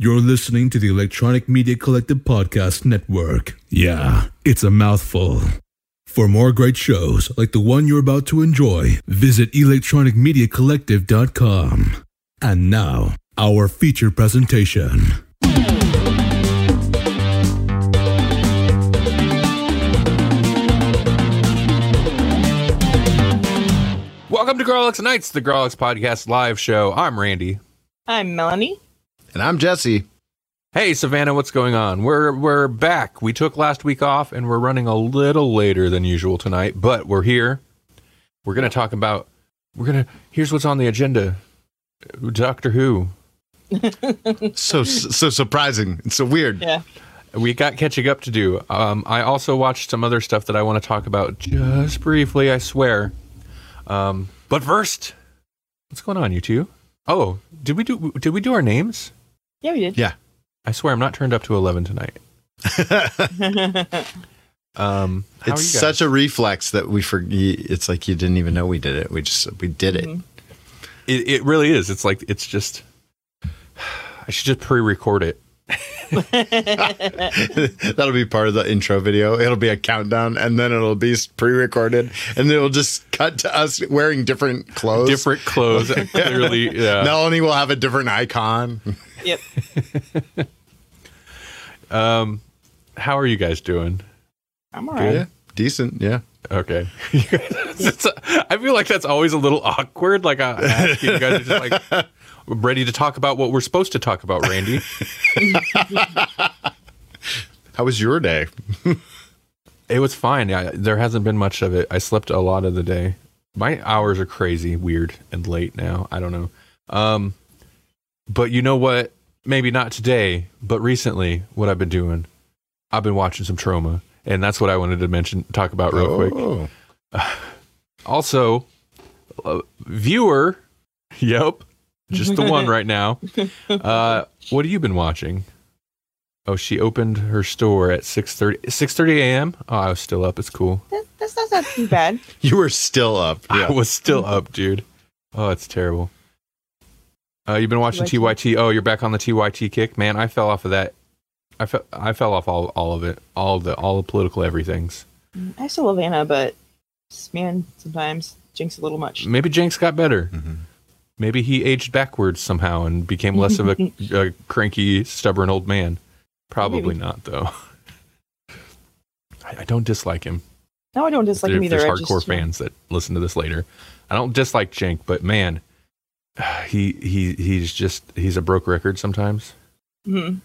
You're listening to the Electronic Media Collective Podcast Network. Yeah, it's a mouthful. For more great shows like the one you're about to enjoy, visit electronicmediacollective.com. And now, our feature presentation. Welcome to Grawlix Nights, the Grawlix Podcast live show. I'm Randy. I'm Melanie. And I'm Jesse. Hey Savannah, what's going on? We're we're back. We took last week off and we're running a little later than usual tonight, but we're here. We're going to talk about we're going to Here's what's on the agenda. Doctor Who. So so surprising. It's so weird. Yeah. We got catching up to do. Um, I also watched some other stuff that I want to talk about just briefly, I swear. Um, but first, what's going on, you two? Oh, did we do did we do our names? Yeah, we did. Yeah. I swear I'm not turned up to 11 tonight. Um, it's are you guys? such a reflex that we forget. It's like you didn't even know we did it. We just we did it. Mhm. it, it really is. It's like it's just. I should just pre-record it. That'll be part of the intro video. It'll be a countdown, and then it'll be pre-recorded, and it'll just cut to us wearing different clothes. Different clothes, clearly. Yeah. Melanie will have a different icon. Yep. Um, how are you guys doing? I'm all right. Yeah, decent. Yeah. Okay. It's- I feel like that's always a little awkward. Like I ask you, you guys are just like ready to talk about what we're supposed to talk about, Randy. How was your day? It was fine. I, there hasn't been much of it. I slept a lot of the day. My hours are crazy, weird, and late now. I don't know. Um, but you know what? Maybe not today, but recently, what I've been doing, I've been watching some Troma, and that's what I wanted to mention, talk about real quick. Oh. Also, uh, viewer, yep, just the one right now. Uh, what have you been watching? Oh, she opened her store at 6.30, 6.30 a.m.? Oh, I was still up. It's cool. That, that's, that's not too bad. You were still up. I Yeah. was still up, dude. Oh, it's terrible. Uh, you've been watching TYT. Oh, you're back on the TYT kick, man. I fell off of that. I fell. I fell off all, all of it, all the all the political everything's. I still love Anna, but man, sometimes Cenk's a little much. Maybe Cenk's got better. Mhm. Maybe he aged backwards somehow and became less of a, a cranky, stubborn old man. Probably Maybe. not, though. I, I don't dislike him. No, I don't dislike there, him either. there's hardcore just, yeah. fans that listen to this later. I don't dislike Cenk, but man, he he he's just he's a broke record sometimes. Mhm.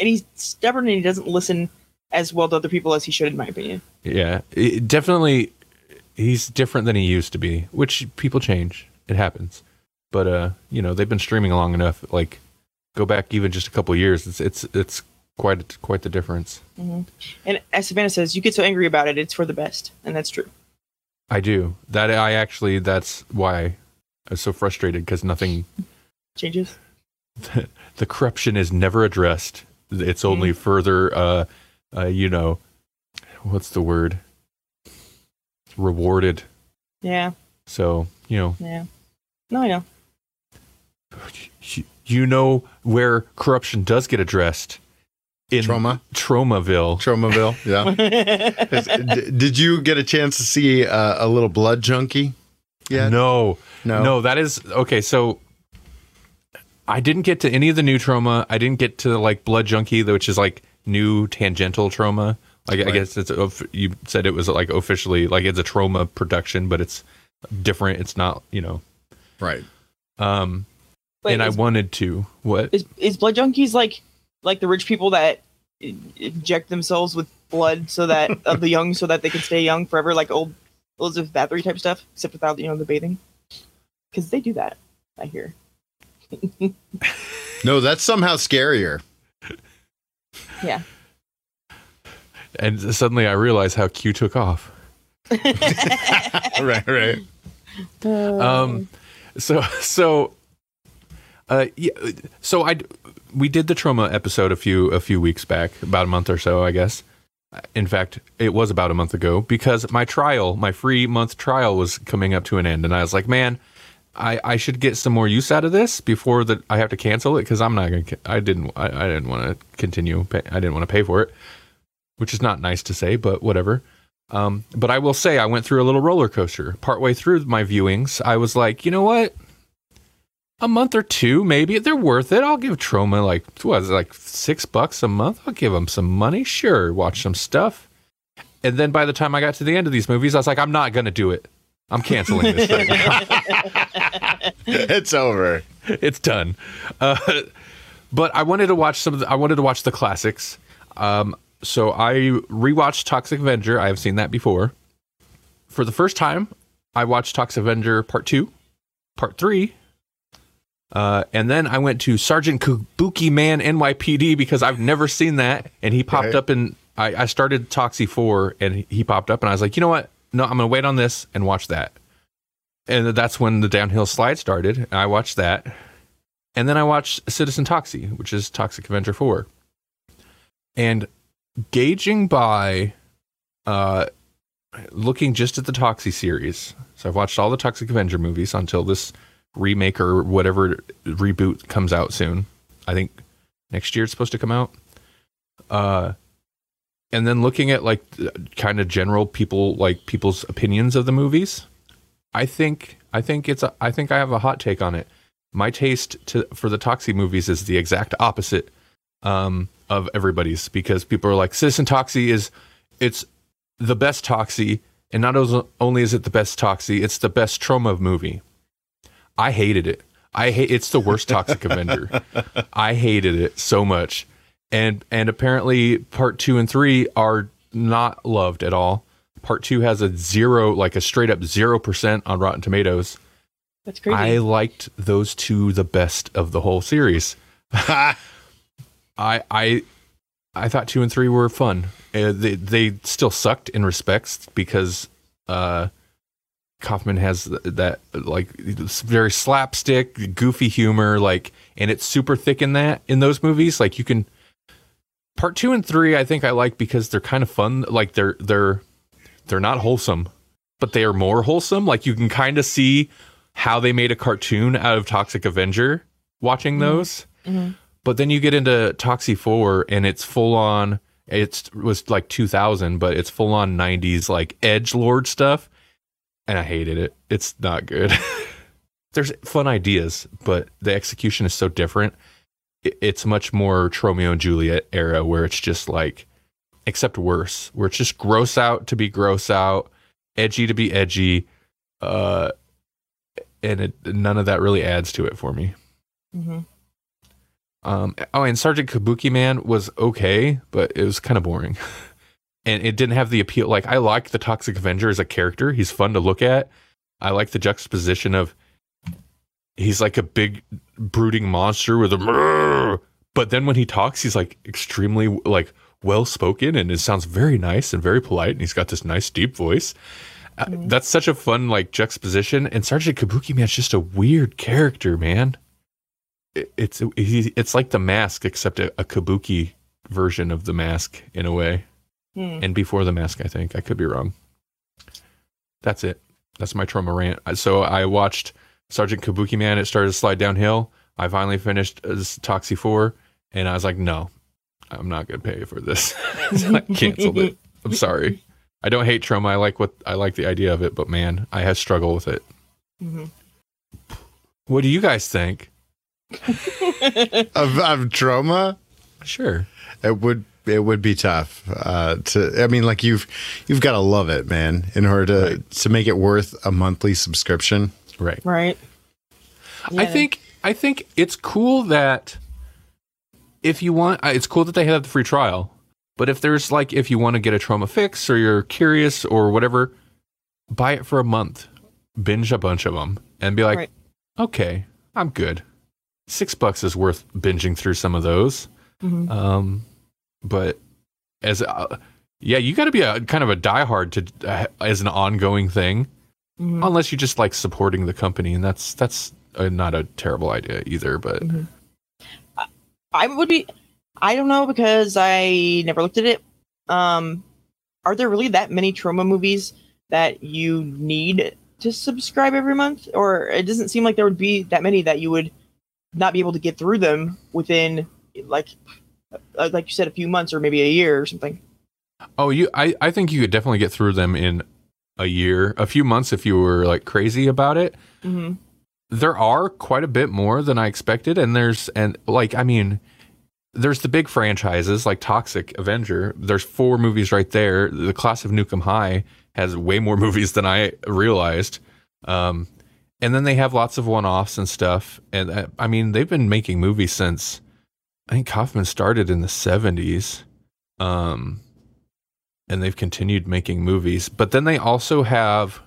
And he's stubborn and he doesn't listen as well to other people as he should, in my opinion. Yeah, it, definitely he's different than he used to be, which people change. It happens. But uh, you know, they've been streaming long enough. Like, go back even just a couple years. It's it's it's quite quite the difference. hmm And as Savannah says, you get so angry about it, it's for the best, and that's true. I do that. I actually that's why I was so frustrated because nothing. Changes. the corruption is never addressed. It's only further, uh, uh, you know, what's the word? Rewarded. Yeah, So you know, yeah. No, I know. you, you know where corruption does get addressed in Troma. Traumaville. Tromaville. Yeah. Is- Did you get a chance to see uh, a little blood junkie? Yeah. No, No. no, that is okay. So I didn't get to any of the new Troma. I didn't get to like Blood Junkie, which is like new tangential Troma. Like I guess it's you said it was like officially like it's a Troma production, but it's different. It's not you know. Right. Um, Wait, and I wanted to what? is, is blood junkies like like the rich people that inject themselves with blood so that of the young so that they can stay young forever, like old Elizabeth Bathory type stuff, except without you know the bathing? Because they do that. I hear. No, that's somehow scarier. Yeah. And suddenly I realize how Q took off. right. Right. Um, so so, uh, yeah. So I we did the Troma episode a few a few weeks back, about a month or so, I guess. In fact, it was about a month ago because my trial, my free month trial, was coming up to an end, and I was like, man, I, I should get some more use out of this before that I have to cancel it because I'm not gonna. I didn't. I, I didn't want to continue. Pay, I didn't want to pay for it, which is not nice to say, but whatever. Um, but I will say I went through a little roller coaster. Partway through my viewings, I was like, you know what? A month or two, maybe they're worth it. I'll give Troma like what is it, like six bucks a month. I'll give them some money. Sure, watch some stuff. And then by the time I got to the end of these movies, I was like, I'm not gonna do it. I'm canceling this thing. it's over. it's done. Uh, but I wanted to watch some. Of the, I wanted to watch the classics. Um, so I rewatched Toxic Avenger. I have seen that before. For the first time, I watched Toxic Avenger Part Two, Part Three, uh, and then I went to Sergeant Kabuki Man NYPD because I've never seen that, and he popped Right. up and I, I started Toxie Four, and he- popped up, and I was like, you know what? No, I'm gonna wait on this and watch that. And that's when the downhill slide started. and I watched that, and then I watched Citizen Toxie, which is Toxic Avenger Four, and gauging by uh, looking just at the Toxie series. So I've watched all the Toxic Avenger movies until this remake or whatever reboot comes out soon. I think next year it's supposed to come out. Uh, and then looking at like kind of general people like people's opinions of the movies, I think I think it's a, I think I have a hot take on it. My taste to for the Toxie movies is the exact opposite um, of everybody's because people are like Citizen Toxie is it's the best Toxie, and not only is it the best Toxie, it's the best Troma movie. I hated it. I hate it's the worst Toxic Avenger. I hated it so much. And and apparently part 2 and 3 are not loved at all. Part 2 has a 0 like a straight up 0% on Rotten Tomatoes. That's crazy. I liked those two the best of the whole series. I I I thought two and three were fun. Uh, they they still sucked in respects because uh, Kaufman has that like very slapstick, goofy humor, like, and it's super thick in that in those movies. Like you can part two and three, I think I like because they're kind of fun. Like they're they're they're not wholesome, but they are more wholesome. Like you can kind of see how they made a cartoon out of Toxic Avenger watching those. Mhm. But then you get into Toxie 4 and it's full on it's was like 2000 but it's full on 90s like edge lord stuff and I hated it. It's not good. There's fun ideas, but the execution is so different. It's much more Tromeo and Juliet era where it's just like except worse, where it's just gross out to be gross out, edgy to be edgy. Uh and it, none of that really adds to it for me. Mhm. Um, oh, and Sergeant Kabuki Man was okay, but it was kind of boring. and it didn't have the appeal. Like, I like the Toxic Avenger as a character. He's fun to look at. I like the juxtaposition of he's like a big brooding monster with a but then when he talks, he's like extremely like well spoken and it sounds very nice and very polite. And he's got this nice deep voice. Uh, that's such a fun like juxtaposition. And Sergeant Kabuki Man's just a weird character, man it- it's he, it's like the mask except a, a kabuki version of the mask in a way Hmm. and before the mask i think. I could be wrong. That's it. That's my Troma rant. So i watched sergeant kabuki man. It started to slide downhill. I finally finished uh, toxie 4 and i was like no i'm not going to pay for this. So i canceled it. I'm sorry. I don't hate Troma. I like what i like the idea of it but man i have struggled with it. Mhm. what do you guys think? Of, of Troma, sure. It would it would be tough uh, to. I mean, like you've you've got to love it, man, in order to Right. to make it worth a monthly subscription. right Right. I think I think it's cool that if you want, uh, it's cool that they have the free trial. But if there's like, if you want to get a Troma fix or you're curious or whatever, buy it for a month, binge a bunch of them, and be like, Right. okay, I'm good. Six bucks is worth binging through some of those. Mhm. Um, but as uh, yeah, you got to be a kind of a diehard to uh, as an ongoing thing Mhm. unless you just like supporting the company and that's that's uh, not a terrible idea either but I would be. I don't know because I never looked at it. Um, are there really that many Troma movies that you need to subscribe every month, or it doesn't seem like there would be that many that you would not be able to get through them within like like you said a few months or maybe a year or something. Oh, you I, I think you could definitely get through them in a year, a few months if you were like crazy about it. Mm-hmm. There are quite a bit more than I expected and there's and like I mean there's the big franchises like Toxic Avenger. There's four movies right there. The Class of Nuke 'Em High has way more movies than I realized. Um, and then they have lots of one-offs and stuff. And uh, I mean, they've been making movies since I think Kaufman started in the 70s. Um, and they've continued making movies. But then they also have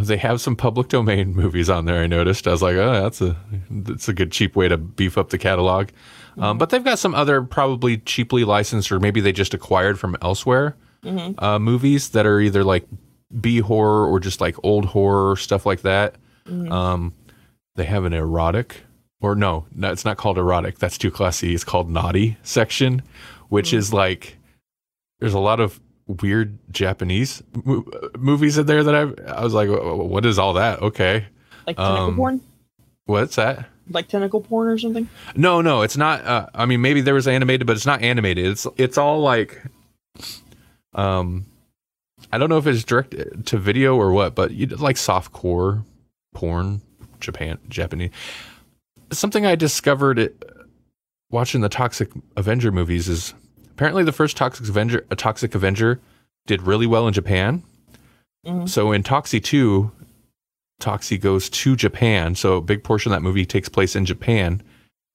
they have some public domain movies on there. I noticed. I was like, oh, that's a that's a good cheap way to beef up the catalog. Um, but they've got some other probably cheaply licensed, or maybe they just acquired from elsewhere Mm-hmm. uh, movies that are either like B horror or just like old horror stuff like that. Mhm. Um, they have an erotic, or no, no, it's not called erotic. That's too classy. It's called naughty section, which is like there's a lot of weird Japanese mo- movies in there that I I was like, what is all that? Okay, Like tentacle Um, porn, what's that? like tentacle porn or something. No, no, it's not. Uh, I mean, maybe there was animated, but it's not animated. It's it's all like, um, I don't know if it's direct to video or what, but you like soft core porn, Japan, Japanese. Something I discovered watching the Toxic Avenger movies is apparently the first Toxic Avenger, a Toxic Avenger, did really well in Japan. Mhm. So in Toxie two, Toxie goes to Japan. So a big portion of that movie takes place in Japan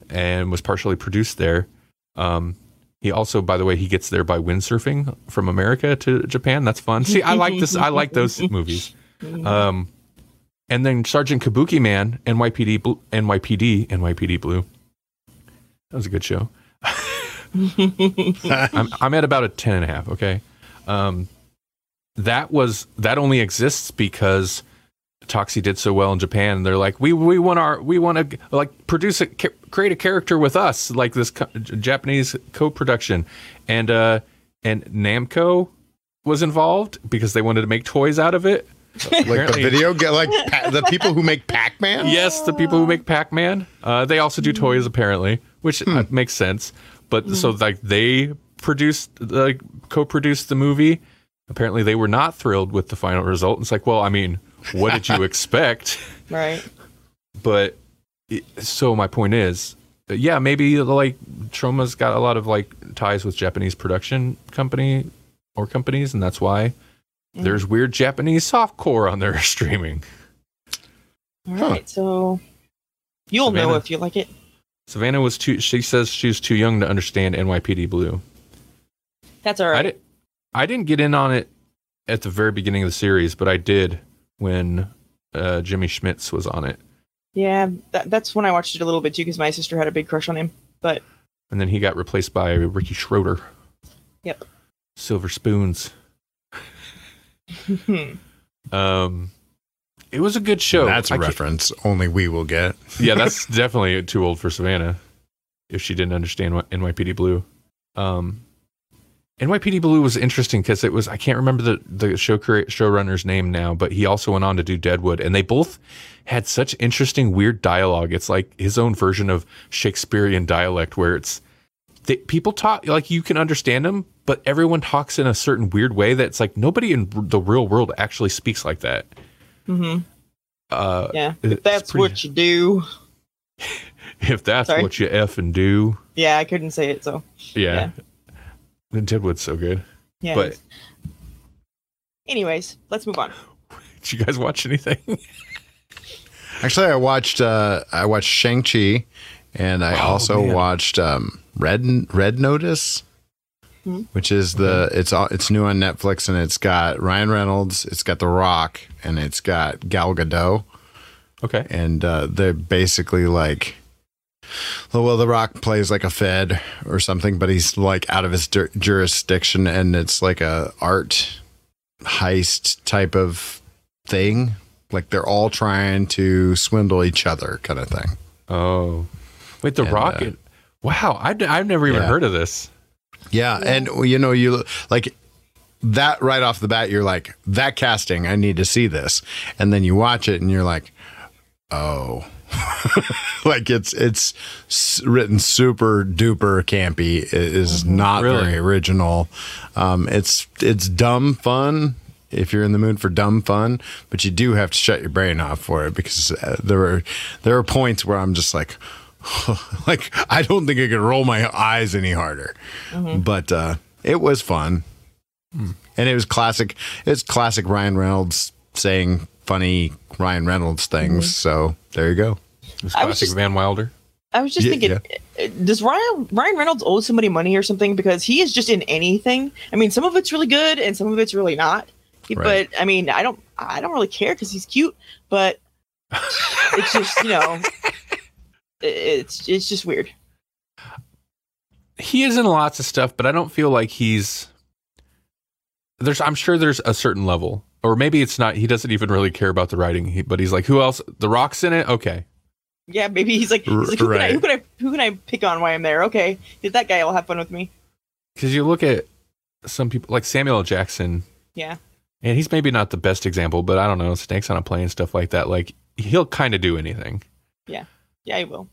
and was partially produced there. Um, he also, by the way, he gets there by windsurfing from America to Japan. That's fun. See, I like this. I like those movies. Um, and then Sergeant Kabuki Man, NYPD, Bl- NYPD, NYPD Blue. That was a good show. I'm, I'm at about a 10 and a half. Okay. Um, that was, that only exists because Toxie did so well in Japan. And they're like, we, we want our, we want to like produce a, create a character with us, like this co- Japanese co-production. And, uh, and Namco was involved because they wanted to make toys out of it. Like the video, ga- like pa- the people who make Pac Man. Yes, the people who make Pac-Man. Uh, they also do toys apparently, which uh, makes sense. But so like they produced, like co-produced the movie. Apparently, they were not thrilled with the final result. It's like, well, I mean, what did you expect? Right. But it, so my point is, uh, yeah, maybe like Troma's got a lot of like ties with Japanese production company or companies, and that's why there's weird Japanese softcore on their streaming. All Huh. right. So you'll know if you like it. Savannah was too. She says she was too young to understand NYPD Blue. That's all right. I did. I didn't get in on it at the very beginning of the series, but I did when uh, Jimmy Smits was on it, Yeah, that, that's when I watched it a little bit too, because my sister had a big crush on him. But and then he got replaced by Ricky Schroder. Yep. Silver spoons. Um, it was a good show. That's a I can't- reference only we will get. yeah, that's definitely too old for Savannah if she didn't understand what NYPD Blue. Um, NYPD Blue was interesting because it was I can't remember the the show crea- showrunner's name now, but he also went on to do Deadwood, and they both had such interesting weird dialogue. It's like his own version of Shakespearean dialect, where it's they, people talk like you can understand them, but everyone talks in a certain weird way that's like nobody in the real world actually speaks like that. hmm Uh, yeah, if that's pretty- what you do. if that's Sorry. what you f and do, Yeah, I couldn't say it, so yeah. And Deadwood's so good. yeah. But anyways, let's move on. did you guys watch anything? Actually, I watched uh, I watched Shang Chi, and I Oh, also man. watched um, Red Red Notice, Hmm. which is the it's all it's new on Netflix, and it's got Ryan Reynolds, it's got The Rock, and it's got Gal Gadot, Okay. and uh, they're basically like. Well, The Rock plays like a Fed or something, but he's like out of his dur- jurisdiction, and it's like a art heist type of thing. Like they're all trying to swindle each other, kind of thing. Oh, wait, The And, Rock. uh, wow, I, have never even yeah. heard of this. Yeah, and you know, you like that right off the bat, you're like, that casting, I need to see this. And then you watch it and you're like, oh. like it's it's written super duper campy. It is not Really? very original. Um, it's it's dumb fun if you're in the mood for dumb fun, but you do have to shut your brain off for it because uh, there are there are points where I'm just like, like I don't think I could roll my eyes any harder. But uh, it was fun, and it was classic. It's classic Ryan Reynolds saying funny Ryan Reynolds things. So there you go. It was I was classic just- Van Wilder. I was just Yeah, thinking, uh, does Ryan Ryan Reynolds owe somebody money or something? Because he is just in anything. I mean, some of it's really good and some of it's really not. Right. But I mean, I don't I don't really care because he's cute. But it's just you know, it- it's it's just weird. he is in lots of stuff, but I don't feel like he's there's I'm sure there's a certain level. Or maybe it's not he doesn't even really care about the writing, he, but he's like, who else? The Rock's in it? Okay. Yeah, maybe he's like, he's like who, Right. can I, who can I who can I pick on while I'm there? Okay, did that guy will have fun with me? Because you look at some people like Samuel L. Jackson, Yeah, and he's maybe not the best example, but I don't know, snakes on a plane, stuff like that. Like he'll kind of do anything. yeah, he will.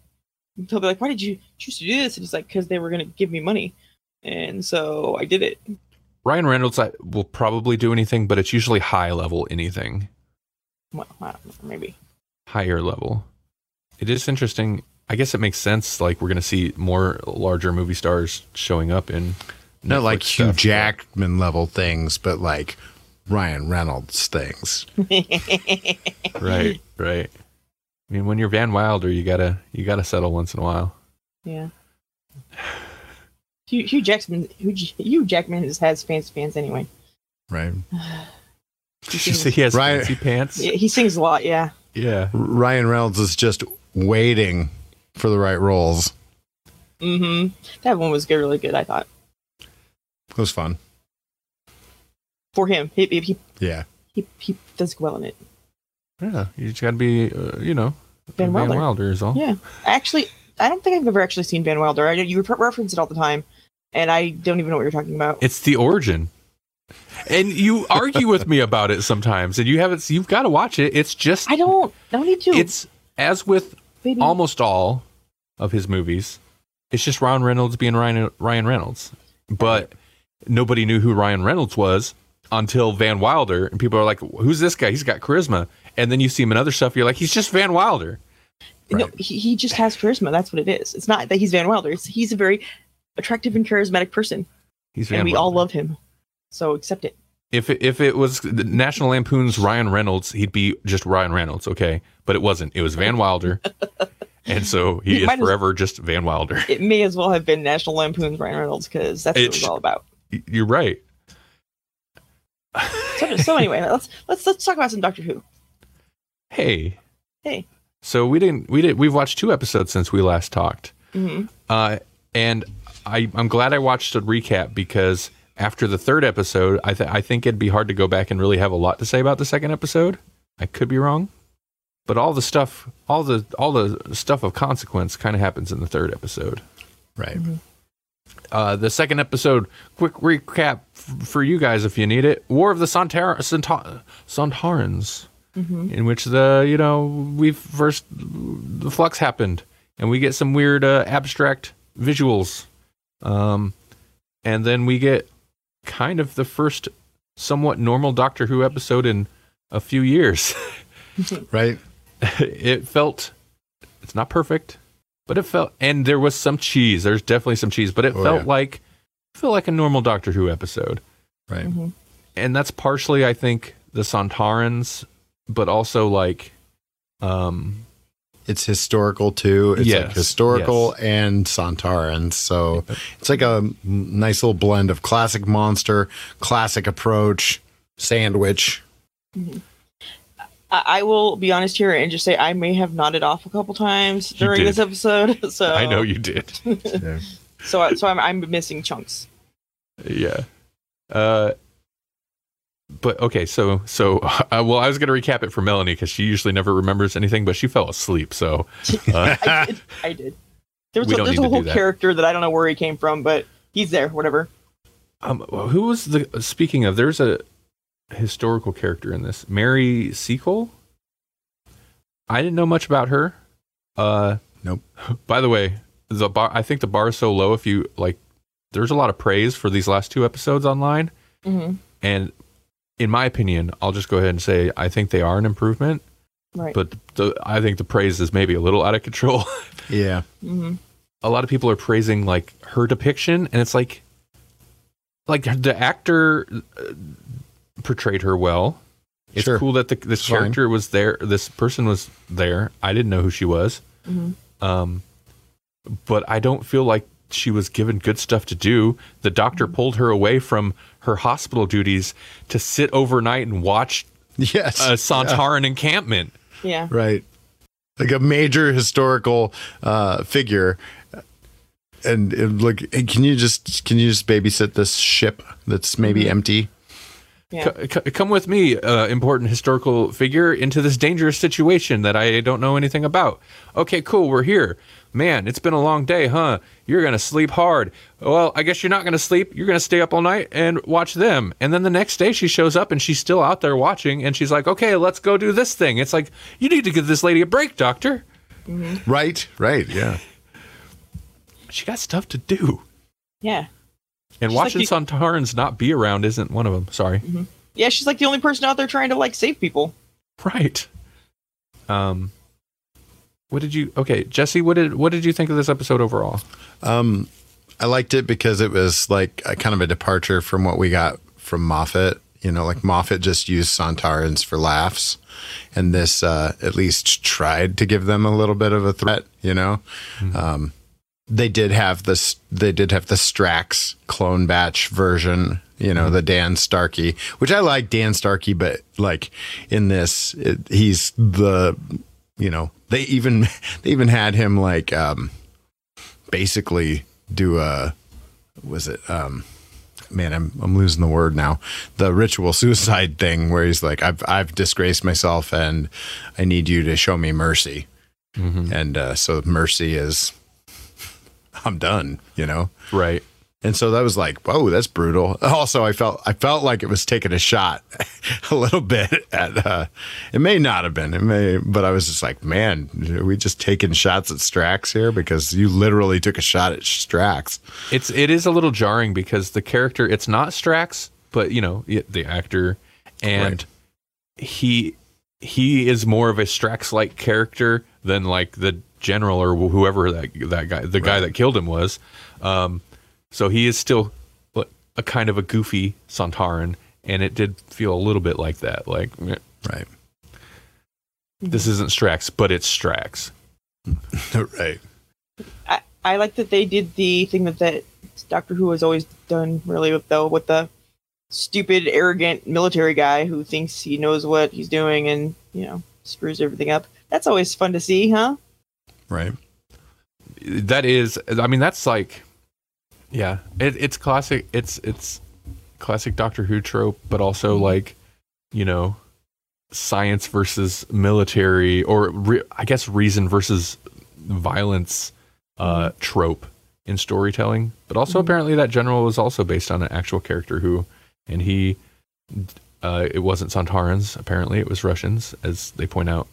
He'll be like, why did you choose to do this? And he's like, because they were gonna give me money, and so I did it. Ryan Reynolds I, will probably do anything, but it's usually high level anything, Well, I don't know, maybe. higher level. It is interesting. I guess it makes sense. Like we're going to see more larger movie stars showing up in Not like Netflix Hugh stuff. Jackman level things, but like Ryan Reynolds things. right, right. I mean, when you're Van Wilder, you gotta you gotta settle once in a while. Yeah. Hugh, Hugh Jackman, Hugh, Hugh Jackman is, has fancy pants anyway. Right. He sings, he has Right. fancy pants? he sings a lot. Yeah. Yeah. Ryan Reynolds is just waiting for the right roles. Mm-hmm. That one was good, really good. I thought It was fun. for him, he he he, Yeah. he, he does well in it. Yeah. You just gotta be, uh, you know, Van Wilder. is all. Yeah. Actually, I don't think I've ever actually seen Van Wilder. I you re- reference it all the time, and I don't even know what you're talking about. It's the origin. And you argue with me about it sometimes, and you haven't. You've got to watch it. It's just. I don't. I don't need to. It's as with baby. almost all of his movies. It's just Ryan Reynolds being Ryan Ryan Reynolds, but nobody knew who Ryan Reynolds was until Van Wilder, and people are like, "Who's this guy? He's got charisma." And then you see him in other stuff. You're like, "He's just Van Wilder." No, he, he just has charisma. That's what it is. It's not that he's Van Wilder. It's, he's a very attractive and charismatic person, He's Van and we Wilder. all love him. So accept it. If it, if it was the National Lampoon's Ryan Reynolds, he'd be just Ryan Reynolds, okay? But it wasn't. It was Van Wilder, and so he He is might as- forever just Van Wilder. It may as well have been National Lampoon's Ryan Reynolds because that's what It it was all about. You're right. So, so anyway, let's let's let's talk about some Doctor Who. Hey, Hey. So we didn't we did we've watched two episodes since we last talked. hmm Uh, and I, I'm glad I watched a recap because after the third episode, I, th- I think it'd be hard to go back and really have a lot to say about the second episode. I could be wrong, but all the stuff, all the all the stuff of consequence, kind of happens in the third episode. Right. Uh, the second episode, quick recap f- for you guys if you need it: War of the Santar- Santa- Sontarans, in which the you know we first the flux happened, and we get some weird uh, abstract visuals, um, and then we get kind of the first somewhat normal Doctor Who episode in a few years. Right. it felt it's not perfect, but it felt and there was some cheese. There's definitely some cheese, but it Oh, felt yeah. like felt like a normal Doctor Who episode. Right. And that's partially I think the Sontarans, but also like um It's historical too. It's Yes, like historical and Sontarans. So it's like a nice little blend of classic monster, classic approach, sandwich. I, I will be honest here and just say I may have nodded off a couple times during this episode. So I know you did. So so I'm I'm missing chunks. yeah. Uh but okay, so so uh, well, I was going to recap it for Melanie because she usually never remembers anything, but she fell asleep. So uh, I did. I did. There's We a, there's a whole that. character that I don't know where he came from, but he's there. Whatever. Um, who was the? Speaking of, there's a historical character in this, Mary Seacole. I didn't know much about her. Uh, Nope. By the way, the bar. I think the bar is so low. If you like, there's a lot of praise for these last two episodes online, hmm and in my opinion, I'll just go ahead and say I think they are an improvement. Right. But the, I think the praise is maybe a little out of control. Yeah. hmm a lot of people are praising like her depiction and it's like like the actor uh, portrayed her well it's Sure. cool that the, this fine. character was there this person was there i didn't know who she was Mhm. um but i don't feel like she was given good stuff to do the doctor pulled her away from her hospital duties to sit overnight and watch Yes. a sontaran encampment Yeah. Right. Like a major historical uh, figure. And it, like, hey, can you just can you just babysit this ship that's maybe Mhm. empty? Yeah. C- c- come with me, uh, important historical figure, into this dangerous situation that I don't know anything about. Okay, cool, we're here. Man, it's been a long day, huh? You're going to sleep hard. Well, I guess you're not going to sleep. You're going to stay up all night and watch them. And then the next day she shows up and she's still out there watching and she's like, okay, let's go do this thing. It's like, you need to give this lady a break, doctor. Right. Right. Yeah. She got stuff to do. Yeah. And She's like watching the- Sontarans not be around isn't one of them. Sorry. Yeah. She's like the only person out there trying to like save people. Right. Um what did you Okay, Jesse, what did what did you think of this episode overall? Um, I liked it because it was like a kind of a departure from what we got from Moffat. You know, like Moffat just used Sontarans for laughs, and this uh, at least tried to give them a little bit of a threat. You know, um, they did have this. They did have the Strax clone batch version. You know, the Dan Starkey, which I like Dan Starkey, but like in this, it, he's the. You know, they even they even had him like. um basically do a was it um man I'm I'm losing the word now the ritual suicide thing where he's like I've I've disgraced myself and I need you to show me mercy and uh, so mercy is I'm done you know Right. And so that was like whoa that's brutal. Also I felt I felt like it was taking a shot a little bit at uh it may not have been it may but I was just like man are we just taking shots at Strax here? Because you literally took a shot at Strax. It's it is a little jarring because the character it's not Strax, but you know, the actor. And he he is more of a Strax like character than like the general or whoever that that guy the guy that killed him was. Um so he is still a kind of a goofy Sontaran and it did feel a little bit like that like right this isn't Strax, but it's Strax. right I, I like that they did the thing that that Doctor Who has always done really with though with the stupid, arrogant military guy who thinks he knows what he's doing and you know screws everything up. That's always fun to see, huh? right that is i mean that's like yeah. It, it's classic it's it's classic doctor who trope but also like you know science versus military or re- i guess reason versus violence uh trope in storytelling. But also Mhm. apparently that general was also based on an actual character who and he uh it wasn't sontarans. Apparently it was russians as they point out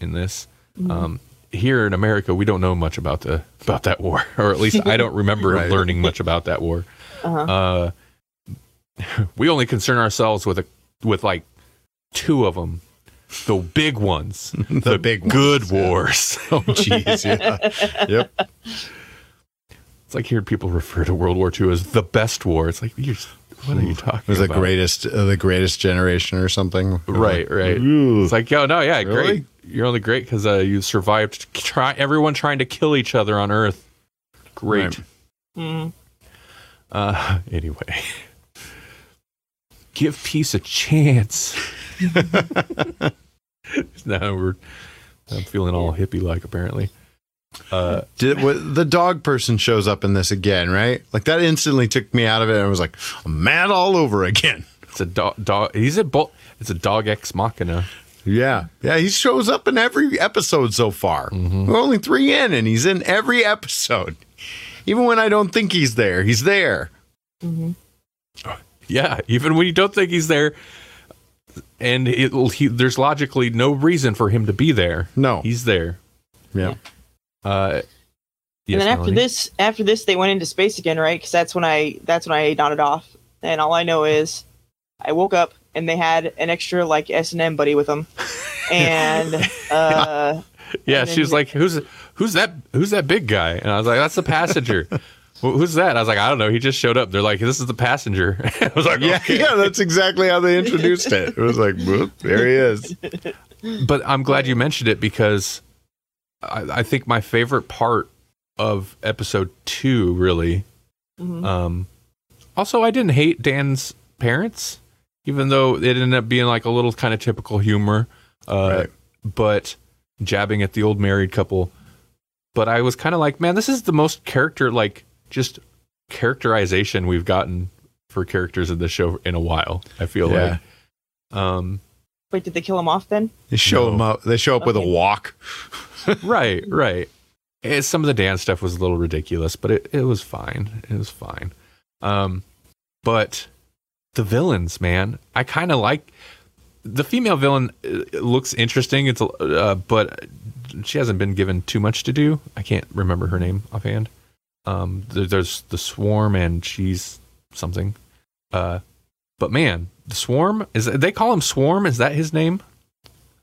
in this. Mm-hmm. um, here in America, we don't know much about the about that war, or at least I don't remember Right. learning much about that war. uh-huh. Uh, we only concern ourselves with a with like two of them, the big ones, the, big ones, good yeah. wars. oh jeez yeah yep It's like hearing people refer to World War II as the best war. It's like you're, what are you talking it was the about? greatest uh, the greatest generation or something Right, right. Ooh. It's like, yo, no, yeah, Really? great. You're only great because uh, you survived. Try everyone trying to kill each other on Earth. Great. Right. Mm. Uh, anyway, give peace a chance. now we're. I'm feeling all hippie like apparently. Uh, Did what, the dog person shows up in this again, right? Like that instantly took me out of it. I was like, I'm mad all over again. it's a dog. Dog. He's a bo- It's a dog ex machina. Yeah, yeah, he shows up in every episode so far. We're only three in, and he's in every episode. Even when I don't think he's there, he's there. hmm Yeah, even when you don't think he's there, and it, he, there's logically no reason for him to be there. No. He's there. Yeah. Uh, yes, and then after Melanie? this, after this, they went into space again, right? Because that's when I that's when I nodded off. And all I know is, I woke up and they had an extra like S and M buddy with them, and uh, yeah, and she was like, "Who's who's that? Who's that big guy?" And I was like, "That's the passenger." who's that? I was like, "I don't know." He just showed up. They're like, "This is the passenger." I was like, Yeah, "Okay." yeah, that's exactly how they introduced it. It was like, whoop, there he is. But I'm glad you mentioned it because I, I think my favorite part of episode two, really. mhm. Um, also, I didn't hate Dan's parents, even though it ended up being like a little kind of typical humor. Uh, Right. But jabbing at the old married couple. But I was kind of like, man, this is the most character, like, just characterization we've gotten for characters in the show in a while. I feel Yeah. like. Um, wait, did they kill him off then? They show No. him up. They show up with a walk. right, right. Eh, some of the dance stuff was a little ridiculous, but it, it was fine. It was fine. Um, but the villains, man, I kind of like the female villain. uh, Looks interesting. It's uh, but she hasn't been given too much to do. I can't remember her name offhand. Um, there, there's the swarm, and she's something. Uh, but man, the swarm is they call him swarm. Is that his name?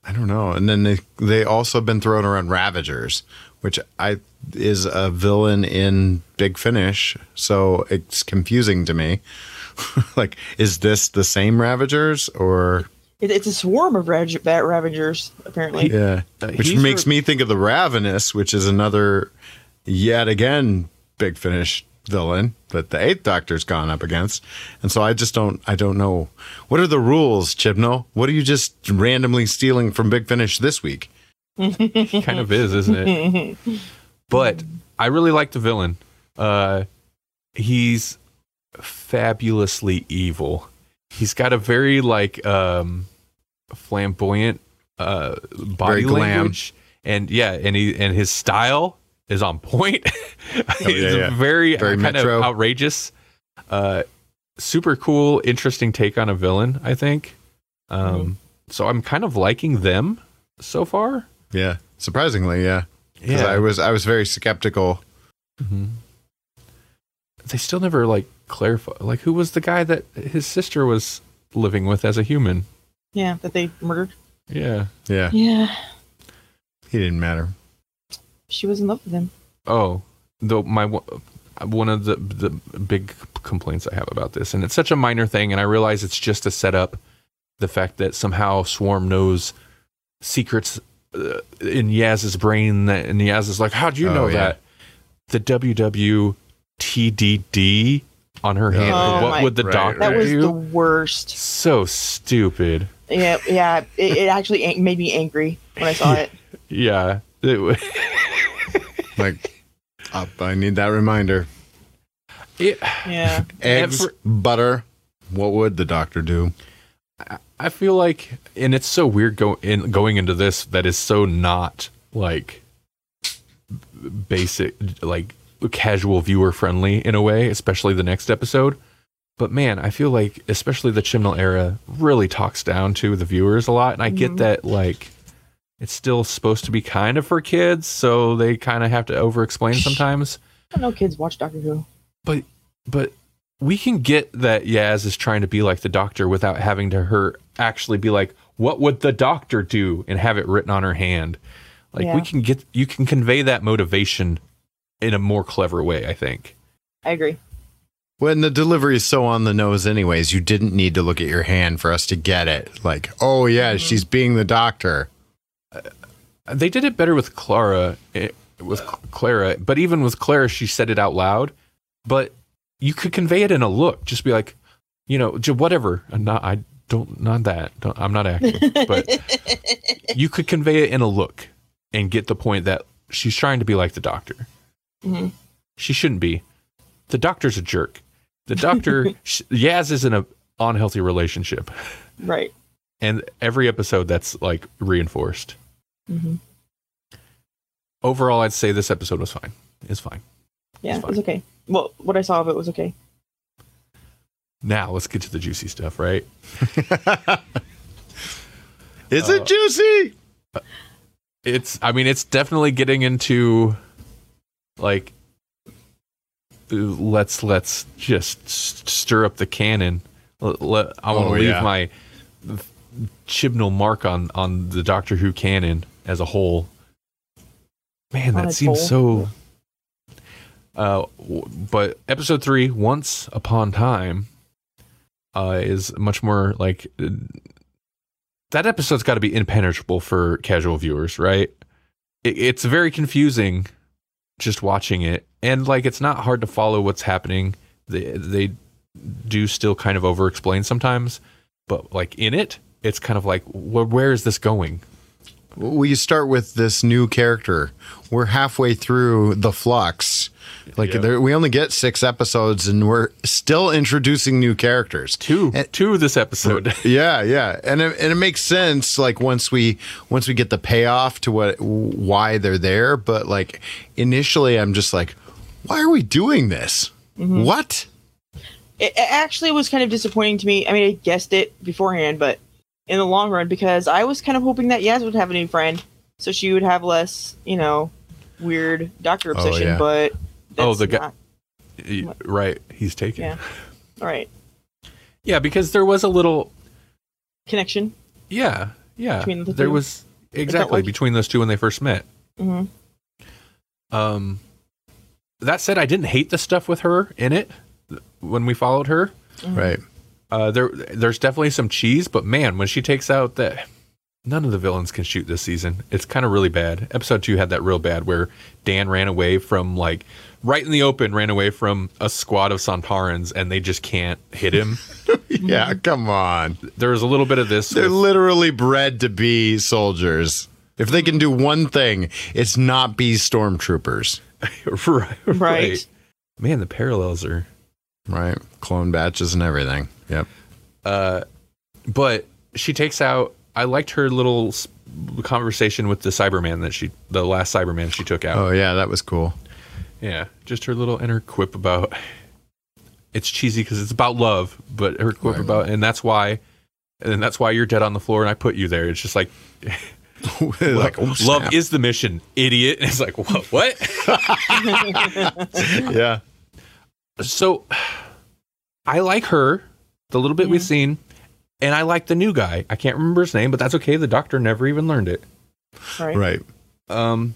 I don't know. And then they they also been throwing around Ravagers, which I is a villain in Big Finish. So it's confusing to me. like, is this the same Ravagers or It, it's a swarm of Rag- bat ravagers, apparently. yeah? Uh, Which makes re- me think of the Ravenous, which is another yet again Big Finish villain that the Eighth Doctor's gone up against. And so I just don't I don't know what are the rules, Chibnall? What are you just randomly stealing from Big Finish this week? kind of is, isn't it? but I really like the villain. Uh, he's fabulously evil. He's got a very like um, flamboyant uh, body Very glam. language, and yeah, and he and his style is on point. Oh, yeah, He's yeah. very, Very kind metro. of outrageous. Uh, super cool, interesting take on a villain. I think. Um, So I'm kind of liking them so far. Yeah, surprisingly, yeah. Because Yeah, I was I was very skeptical. Mhm. They still never like clarify. Like, who was the guy that his sister was living with as a human? Yeah, that they murdered. Yeah. Yeah, Yeah, he didn't matter. She was in love with him. Oh, though my one- one of the the big complaints I have about this, and it's such a minor thing, and I realize it's just to set up the fact that somehow Swarm knows secrets uh, in Yaz's brain, that, and Yaz is like, "How do you Oh, know yeah. that?" The WWTDD on her hand. Oh, what my- would the Right, doctor That was do? the worst. so stupid. Yeah, yeah. It, it actually made me angry when I saw it. Yeah. It wa- Like, up, I need that reminder. it- Yeah. Eggs, for- butter. What would the doctor do? I feel like, and it's so weird go, in, going into this that is so not like basic, like casual viewer friendly in a way, especially the next episode. But man, I feel like, especially the Chibnall era, really talks down to the viewers a lot. And I get Mhm. that, like, it's still supposed to be kind of for kids, so they kind of have to over explain sometimes. I don't know kids watch Doctor Who. but but we can get that Yaz is trying to be like the doctor without having to her actually be like, what would the doctor do, and have it written on her hand. Like we can get you can convey that motivation in a more clever way. I think. I agree. When the delivery is so on the nose, anyways, you didn't need to look at your hand for us to get it. Like, oh yeah, mm-hmm. she's being the doctor. They did it better with Clara, eh, with Clara, but even with Clara, she said it out loud. But you could convey it in a look. Just be like, you know, whatever. I'm not. I don't. Not that. Don't, I'm not acting. But you could convey it in a look and get the point that she's trying to be like the doctor. Mhm. She shouldn't be. The doctor's a jerk. The doctor, Yaz is in a unhealthy relationship, Right. and every episode that's like reinforced. Hmm Overall, I'd say this episode was fine. It's fine. Yeah, It's it was okay. Well, what I saw of it was okay. Now let's get to the juicy stuff, right? Is Uh, it juicy? It's I mean it's definitely getting into like let's let's just stir up the canon. Let, let- I want to Oh, leave yeah. my chibnall mark on on the Doctor Who canon as a whole. Man, that seems whole? so. Uh, w- but episode three, once upon time, uh, is much more like that episode's got to be impenetrable for casual viewers, right? It, it's very confusing just watching it, and like it's not hard to follow what's happening. They they do still kind of over explain sometimes, but like in it, it's kind of like wh- where is this going? We start with this new character. We're halfway through the flux. Like Yeah. there, we only get six episodes, and we're still introducing new characters. Two And- two this episode. Yeah, yeah, and it, and it makes sense. Like once we once we get the payoff to what why they're there, but like initially, I'm just like, why are we doing this? Mm-hmm. What? it, it actually was kind of disappointing to me. I mean, I guessed it beforehand, but in the long run, because I was kind of hoping that Yaz would have a new friend, so she would have less, you know, weird doctor Oh, obsession. yeah. But Oh, the guy- not- right, he's taken. Yeah. all right Yeah, because there was a little connection. yeah, yeah. Between the there two? was exactly like- between those two when they first met. hmm Um, that said, I didn't hate the stuff with her in it when we followed her. Right. Uh, there, there's definitely some cheese, but man, when she takes out that, none of the villains can shoot this season. It's kind of really bad. Episode two had that real bad where Dan ran away from like right in the open, ran away from a squad of Sontarans, and they just can't hit him. Yeah, come on. There's a little bit of this. They're with- literally bred to be soldiers. If they can do one thing, it's not be stormtroopers. right, Right. Man, the parallels are. Right. Clone batches and everything. Yep. Uh, but she takes out. I liked her little conversation with the Cyberman that she, the last Cyberman she took out. Oh yeah, that was cool. Yeah, just her little inner quip about. It's cheesy because it's about love, but her quip Right. about, and that's why, and that's why you're dead on the floor, and I put you there. It's just like, like oh, love is the mission, idiot. And it's like, what? What? yeah. So, I like her, the little bit we've seen, and I like the new guy. I can't remember his name, but that's okay. The doctor never even learned it. Right. Right. um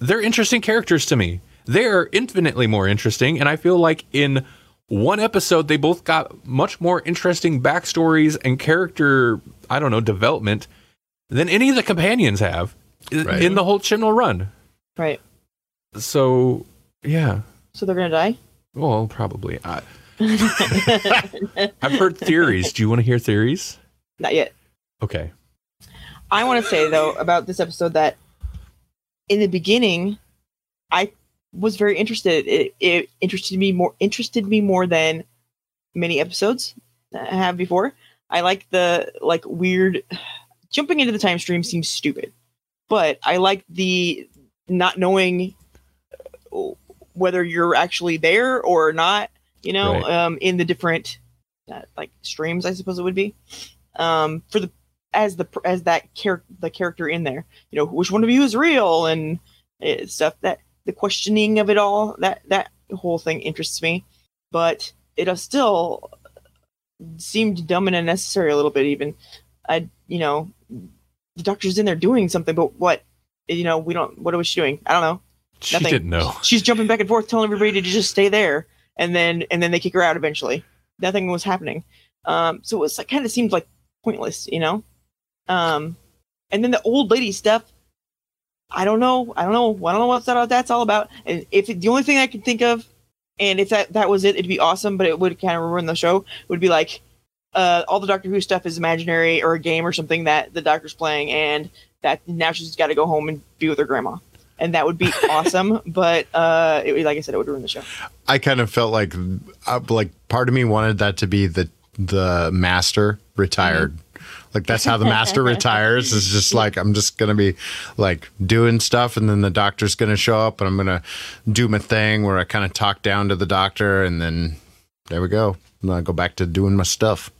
they're interesting characters to me they're infinitely more interesting and i feel like in one episode they both got much more interesting backstories and character i don't know development than any of the companions have Right. in the whole chibnall run Right. so yeah So they're gonna die. Well probably I, i've heard theories do you want to hear theories Not yet. okay I want to say though about this episode that in the beginning, I was very interested. It, it interested me more interested me more than many episodes have before. I like the like weird jumping into the time stream seems stupid, but I like the not knowing whether you're actually there or not. You know, Right. um, in the different uh, like streams, I suppose it would be um, for the as the as that character the character in there you know which one of you is real and uh, stuff that the questioning of it all that that whole thing interests me but it uh, still seemed dumb and unnecessary a little bit even i you know the doctor's in there doing something but what you know we don't what was she doing i don't know she Nothing. didn't know. She's jumping back and forth telling everybody to just stay there and then and then they kick her out eventually. Nothing was happening. Um so it was like kind of seemed like pointless you know? Um and then the old lady stuff i don't know i don't know i don't know what that, that's all about. And if it, the only thing i could think of and if that that was it it'd be awesome but it would kind of ruin the show would be like uh all the doctor who stuff is imaginary or a game or something that the doctor's playing and that now she's got to go home and be with her grandma and that would be awesome. But uh, it, like I said, it would ruin the show. I kind of felt like uh, like part of me wanted that to be the the master retired. Like that's how the master retires. Is just like I'm just gonna be like doing stuff, and then the doctor's gonna show up, and I'm gonna do my thing where I kind of talk down to the doctor, and then there we go. I'm gonna go back to doing my stuff.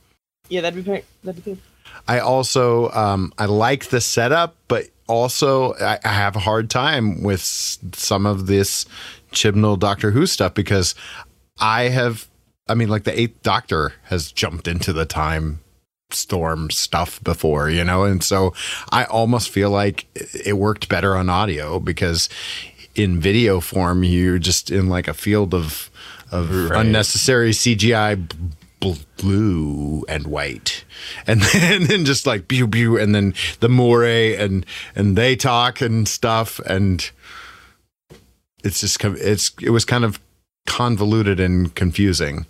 Yeah, that'd be great. That'd be good. I also um, I like the setup, but also I, I have a hard time with some of this Chibnall Doctor Who stuff because I have, I mean, like the Eighth Doctor has jumped into the time storm stuff before, you know, and so I almost feel like it worked better on audio because in video form you're just in like a field of of Right. unnecessary CGI bl- blue and white and then, and then just like pew pew and then the Mouri and and they talk and stuff and it's just it's it was kind of convoluted and confusing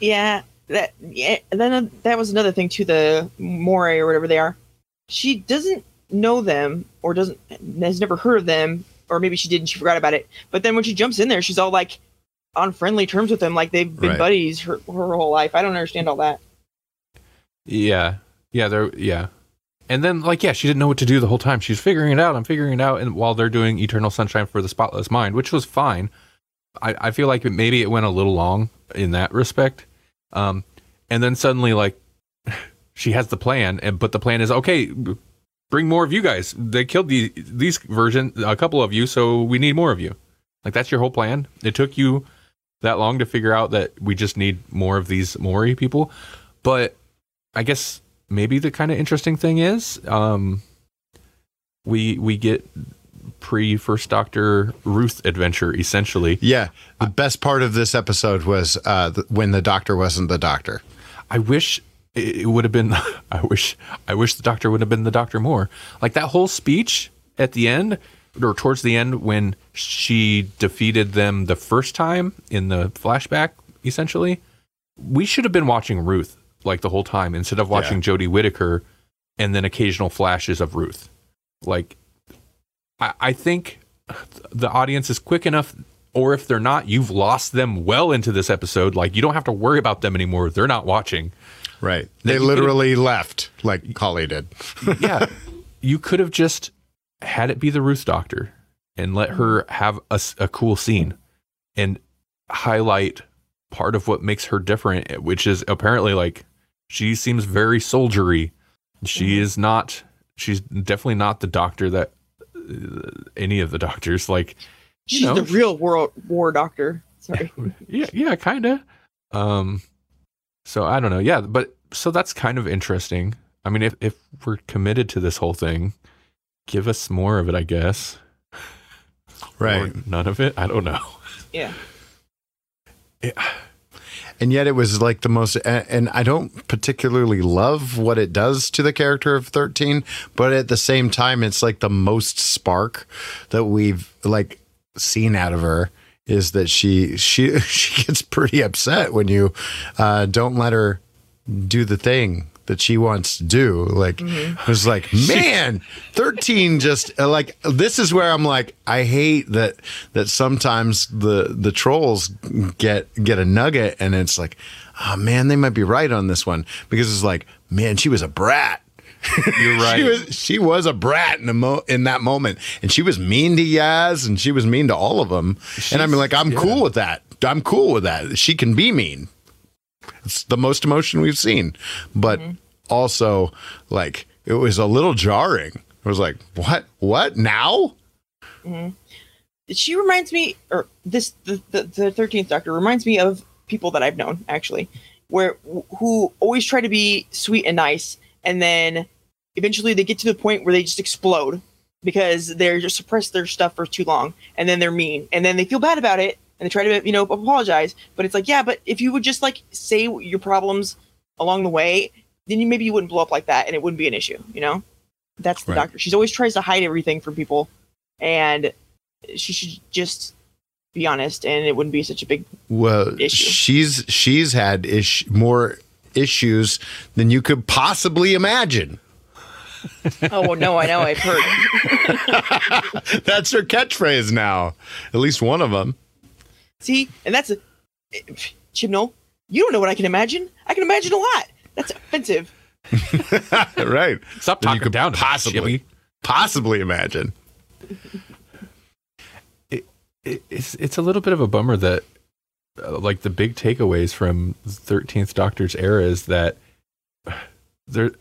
Yeah, that yeah. Then that was another thing too. The Mouri or whatever they are, she doesn't know them or doesn't has never heard of them, or maybe she did and she forgot about it. But then when she jumps in there, she's all like on friendly terms with them, like they've been Right. buddies her, her whole life. I don't understand all that. Yeah. Yeah, they're yeah. And then like yeah, she didn't know what to do the whole time. She's figuring it out. I'm figuring it out and while they're doing Eternal Sunshine for the Spotless Mind, which was fine. I, I feel like maybe it went a little long in that respect. Um and then suddenly like she has the plan and but the plan is okay, bring more of you guys. They killed the these version a couple of you, so we need more of you. Like that's your whole plan. It took you that long to figure out that we just need more of these Mouri people. But I guess maybe the kind of interesting thing is um, we we get pre First Doctor Ruth adventure essentially. yeah the best part of this episode was uh when the doctor wasn't the doctor I wish it it would have been. I wish. I wish the Doctor would have been the Doctor more. Like that whole speech at the end, or towards the end, when she defeated them the first time in the flashback. Essentially, we should have been watching Ruth like the whole time instead of watching Jodie Whittaker, and then occasional flashes of Ruth. Like, I, I think the audience is quick enough. Or if they're not, you've lost them well into this episode. Like you don't have to worry about them anymore. They're not watching. right they literally left like Collie did yeah, you could have just had it be the Ruth Doctor and let her have a cool scene and highlight part of what makes her different, which is apparently like she seems very soldiery. She is not. She's definitely not the doctor that uh, any of the doctors like. You She's know, the real world war doctor. Sorry. yeah, yeah, kind of. Um, so I don't know. Yeah, but so that's kind of interesting. I mean, if if we're committed to this whole thing, give us more of it, I guess. right Or none of it. I don't know. Yeah. Yeah. And yet it was like the most and i don't particularly love what it does to the character of 13 but at the same time it's like the most spark that we've like seen out of her is that she she she gets pretty upset when you uh don't let her do the thing that she wants to do like it was like man 13 just uh, like this is where i'm like i hate that that sometimes the the trolls get get a nugget and it's like oh man they might be right on this one because it's like man she was a brat You're right. she was she was a brat in the mo- in that moment, and she was mean to Yaz, and she was mean to all of them. and I mean, like, I'm cool with that. I'm cool with that. She can be mean. It's the most emotion we've seen, but also like it was a little jarring. It was like, what? What now? she reminds me or this the, the 13th doctor reminds me of people that i've known actually where who always try to be sweet and nice and then eventually they get to the point where they just explode because they're just suppressed their stuff for too long and then they're mean and then they feel bad about it and they try to you know apologize but it's like yeah but if you would just like say your problems along the way then you maybe you wouldn't blow up like that and it wouldn't be an issue you know that's the Right. doctor she's always tries to hide everything from people and she should just be honest and it wouldn't be such a big Well, Issue. she's she's had ish- more issues than you could possibly imagine. oh well, no i know i've heard That's her catchphrase now. At least one of them. See and that's a chibnall you don't know what i can imagine i can imagine a lot that's offensive right. Stop Than you talking could down to me, possibly Chippy. possibly imagine. it, it's it's a little bit of a bummer that uh, like the big takeaways from 13th Doctor's era is that there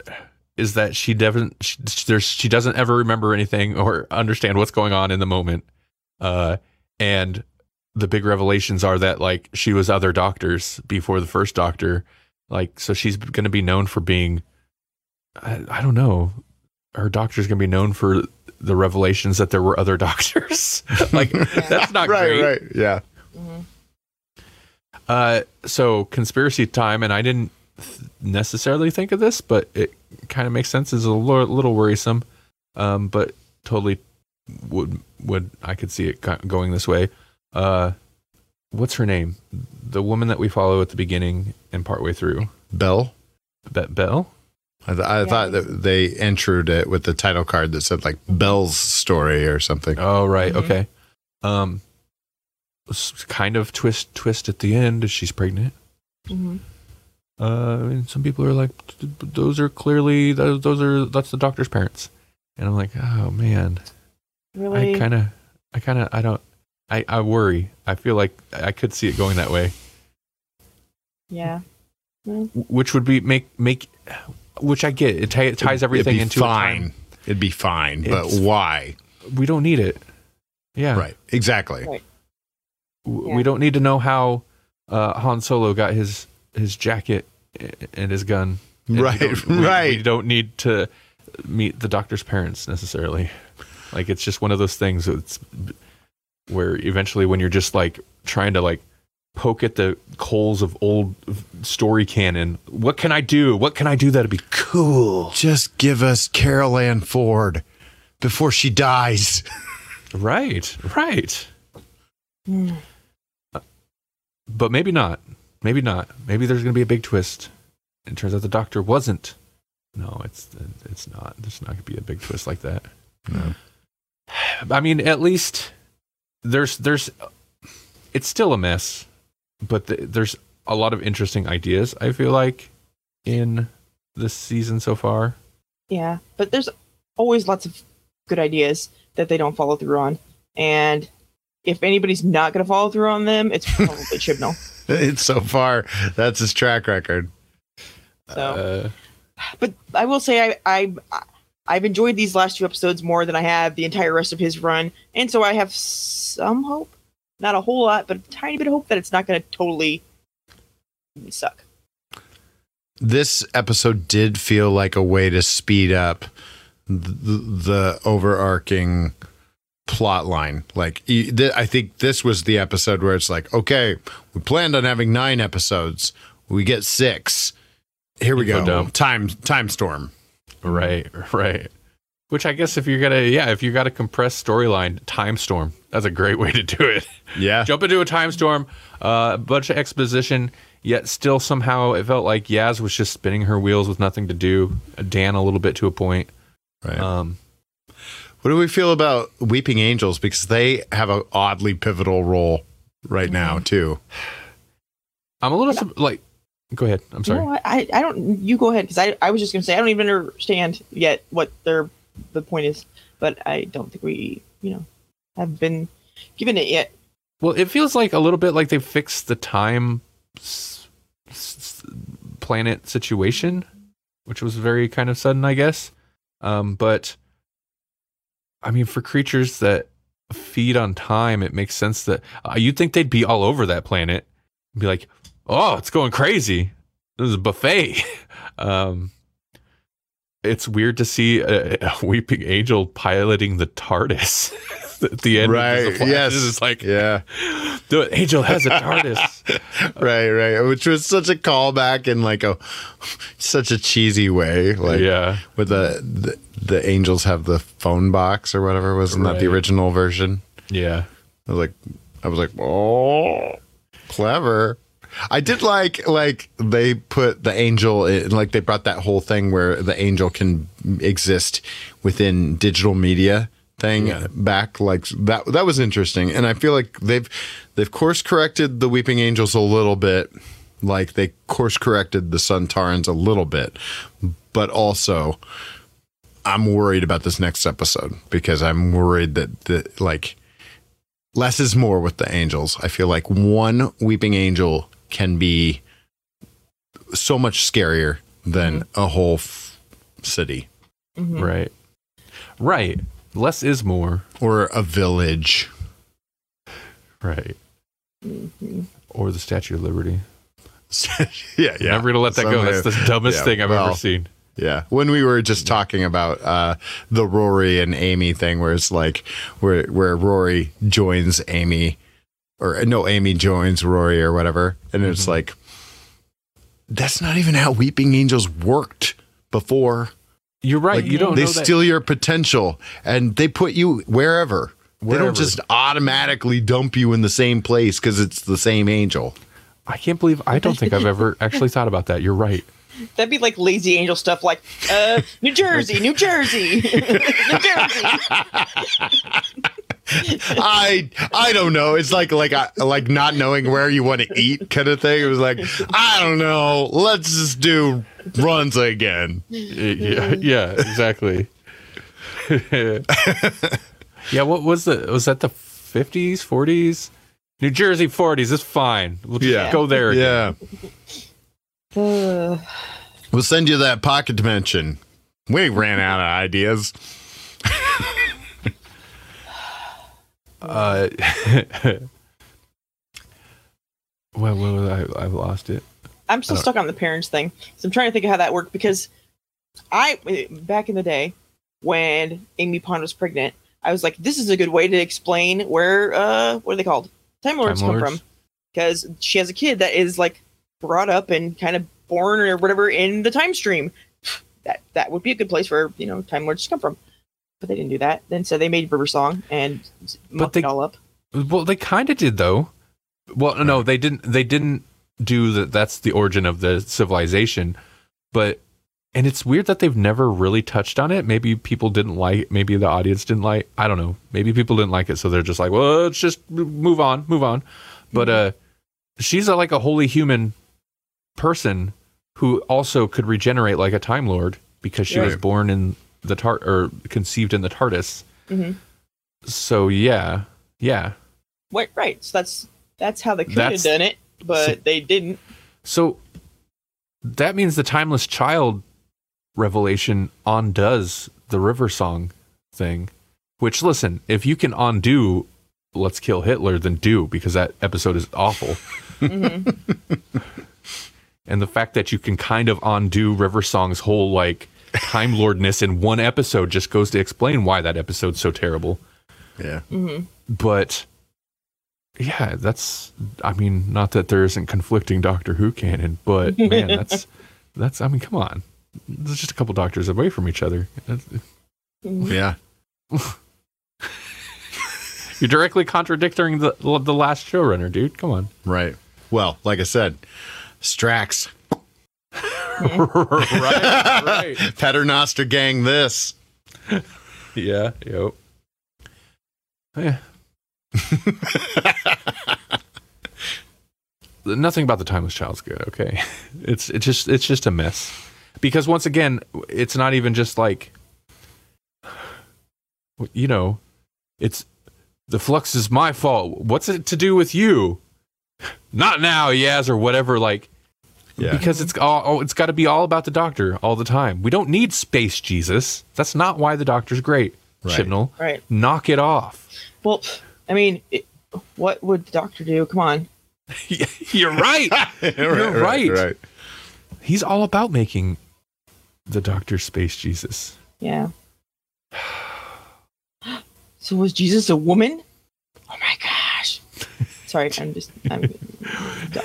is that she doesn't she, there's she doesn't ever remember anything or understand what's going on in the moment. Uh, and the big revelations are that like she was other doctors before the first Doctor. Like, so she's going to be known for being, I, I don't know, her doctor's going to be known for the revelations that there were other doctors. like, that's not right, great. right. Yeah. Uh, so conspiracy time, and I didn't th- necessarily think of this, but it kind of makes sense. Is a little, little worrisome, um, but totally would would I could see it going this way. Uh, what's her name? The woman that we follow at the beginning and partway through. Bell. Be- Bell. I, th- I thought that they entered it with the title card that said like Bell's story or something. Oh right, Mhm. okay. Um, kind of twist twist at the end. She's pregnant. Mhm. Uh, and some people are like, "Th- th- those are clearly those, those are that's the doctor's parents, and I'm like, oh man, Really? I kind of, I kind of, I don't, I I worry. I feel like I could see it going that way, yeah. which would be make make, which I get. It, ti- it ties everything It'd be into a fine. time. It'd be fine, but why? We don't need it. Yeah, Right. Exactly. Right. Yeah. We don't need to know how uh, Han Solo got his his jacket and his gun. And we Right, don't- we- right. We don't need to meet the doctor's parents necessarily. Like it's just one of those things. It's where eventually, when you're just like trying to like poke at the coals of old story canon, what can I do? What can I do that'd be cool? Just give us Carole Ann Ford before she dies. Right, right. Mm. But maybe not. Maybe not. Maybe there's going to be a big twist. It turns out the doctor wasn't. No, it's it's not. There's not going to be a big twist like that. No. I mean, at least there's there's it's still a mess, but the, there's a lot of interesting ideas. I feel like in this season so far. Yeah, but there's always lots of good ideas that they don't follow through on, and if anybody's not going to follow through on them, it's probably Chibnall. It's so far. That's his track record. So, Uh, but I will say I, I I've enjoyed these last two episodes more than I have the entire rest of his run, and so I have some hope, not a whole lot, but a tiny bit of hope that it's not going to totally suck. This episode did feel like a way to speed up the, the overarching plot line. Like, th- I think this was the episode where it's like, okay, we planned on having nine episodes. We get six. Here we Info go. dump. Time time storm. Right, right. Which I guess if you're gonna, yeah, if you got a compressed storyline, time storm. That's a great way to do it. Yeah. Jump into a time storm, uh, a bunch of exposition, yet still somehow it felt like Yaz was just spinning her wheels with nothing to do. Dan a little bit to a point. Right. Um, What do we feel about Weeping Angels? Because they have an oddly pivotal role right now too. I'm a little like, go ahead. I'm sorry. No, I, I don't. You go ahead because I I was just going to say I don't even understand yet what their the point is, but I don't think we you know have been given it yet. Well, it feels like a little bit like they fixed the time s- s- planet situation, which was very kind of sudden, I guess. Um, but I mean, for creatures that feed on time, it makes sense that uh, you'd think they'd be all over that planet, and be like, "Oh, it's going crazy! This is a buffet." um, it's weird to see a, a weeping angel piloting the TARDIS at the end. of Right, the yes. it's like Yeah. the angel has a TARDIS. right, right. Which was such a callback in like a such a cheesy way. Like yeah, with the, the the angels have the phone box or whatever. Wasn't that the original version? yeah. I was like I was like, oh clever. I did like like they put the angel in, like they brought that whole thing where the angel can exist within digital media thing Yeah. back like that that was interesting and I feel like they've they've course corrected the weeping angels a little bit like they course corrected the Sontarans a little bit but also I'm worried about this next episode because I'm worried that the like less is more with the angels. I feel like one weeping angel can be so much scarier than a whole f- city Mhm. Right. Right. Less is more. or a village. Right. Mhm. Or the Statue of Liberty. yeah, yeah. Never gonna let that go. That's the dumbest yeah, thing I've well, ever seen. Yeah, when we were just talking about uh, the Rory and Amy thing, where it's like where where Rory joins Amy, or no, Amy joins Rory or whatever, and it's Mhm. like that's not even how Weeping Angels worked before. You're right. Like, you don't they know that- steal your potential and they put you wherever. They Wherever. don't just automatically dump you in the same place because it's the same angel. I can't believe I don't think I've ever actually thought about that. You're right. That'd be like lazy angel stuff, like uh, New Jersey, New Jersey, New Jersey. I I don't know. It's like like I- like not knowing where you want to eat kind of thing. It was like I don't know. Let's just do runs again. yeah, yeah, exactly. yeah, what was the was that the 50s, 40s? New Jersey 40s is fine. We'll just Yeah. go there. again. Yeah, Uh, we'll send you that pocket dimension. We ran out of ideas. Uh, well, well, I, I've lost it. I'm still Uh, stuck on the parents thing. So I'm trying to think of how that worked because I back in the day when Amy Pond was pregnant, I was like, this is a good way to explain where uh what are they called? Time Lords Time come Lords? from. Because she has a kid that is like brought up and kind of born or whatever in the time stream. That that would be a good place for, you know, Time Lords to come from. But they didn't do that. Then so they made River Song and mucked they- it all up. Well, they kind of did though. Well, no, they didn't. They didn't do that. That's the origin of the civilization. But and it's weird that they've never really touched on it. Maybe people didn't like. Maybe the audience didn't like. I don't know. Maybe people didn't like it, so they're just like, well, let's just move on, move on. But uh, she's a, like a holy human person who also could regenerate like a time lord because she was born in the tart or conceived in the TARDIS. hmm So yeah, yeah. Right, right. So that's that's how they could That's- have done it, but so- they didn't. So that means the timeless child revelation undoes the river song thing. Which listen, if you can undo let's kill Hitler, then do because that episode is awful. hmm And the fact that you can kind of undo River Song's whole like time lordness in one episode just goes to explain why that episode's so terrible. Yeah, hmm But yeah, that's I mean, not that there isn't conflicting Doctor Who canon, but man, that's that's I mean, come on. There's just a couple doctors away from each other. Yeah. You're directly contradicting the the last showrunner, dude. Come on. Right. Well, like I said, Strax, right, right. Paternoster gang. This. Yeah, yep. Yeah. Nothing about the timeless child's good, okay? It's it's just it's just a mess. Because once again, it's not even just like you know, it's the flux is my fault. What's it to do with you? Not now, Yaz, or whatever. Like, Yeah. because it's all oh, it's got to be all about the doctor all the time. We don't need space Jesus. That's not why the doctor's great. Right. Chibnall, Right. knock it off. Well, I mean, it, what would the doctor do? Come on. You're right. You're right. Right. He's all about making the doctor space Jesus. Yeah. So was Jesus a woman? Oh my gosh. Sorry, I'm just I'm dumb.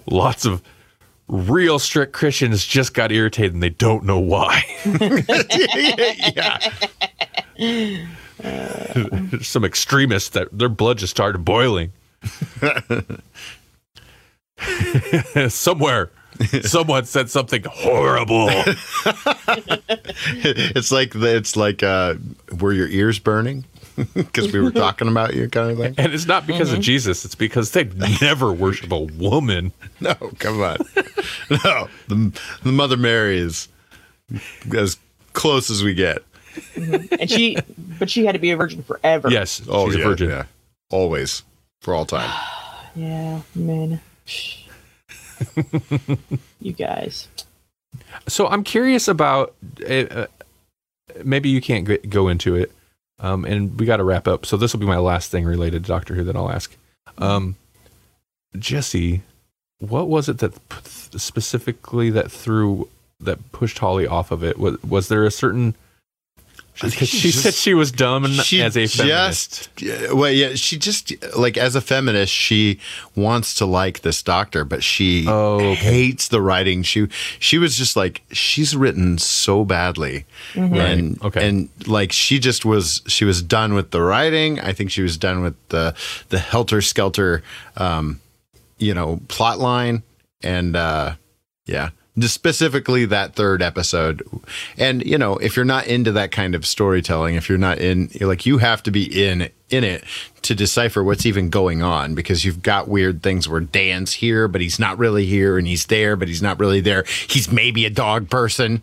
Lots of real strict Christians just got irritated and they don't know why. yeah. Some extremists that their blood just started boiling. Somewhere, someone said something horrible. it's like it's like uh, were your ears burning because we were talking about you kind of thing. And it's not because Mm-hmm. of Jesus, it's because they never worship a woman. No, come on. No, the, the Mother Mary is as close as we get. Mhm. And she, but she had to be a virgin forever. Yes, Oh she's yeah, a virgin. yeah. Always. For all time. Yeah, man. you guys. So I'm curious about. Uh, uh, maybe you can't g- go into it, um, and we got to wrap up. So this will be my last thing related to Doctor Who that I'll ask. Um, Jesse, what was it that specifically that threw that pushed Holly off of it? Was was there a certain? I think Because she just- said she was dumb she as a feminist. just well yeah she just like as a feminist she wants to like this doctor but she Oh, okay. hates the writing. She she was just like she's written so badly. And Right, okay. and like she just was she was done with the writing. I think she was done with the the helter skelter um you know plot line. And uh yeah specifically that third episode and you know if you're not into that kind of storytelling if you're not in you're like you have to be in in it to decipher what's even going on because you've got weird things where dan's here but he's not really here and he's there but he's not really there he's maybe a dog person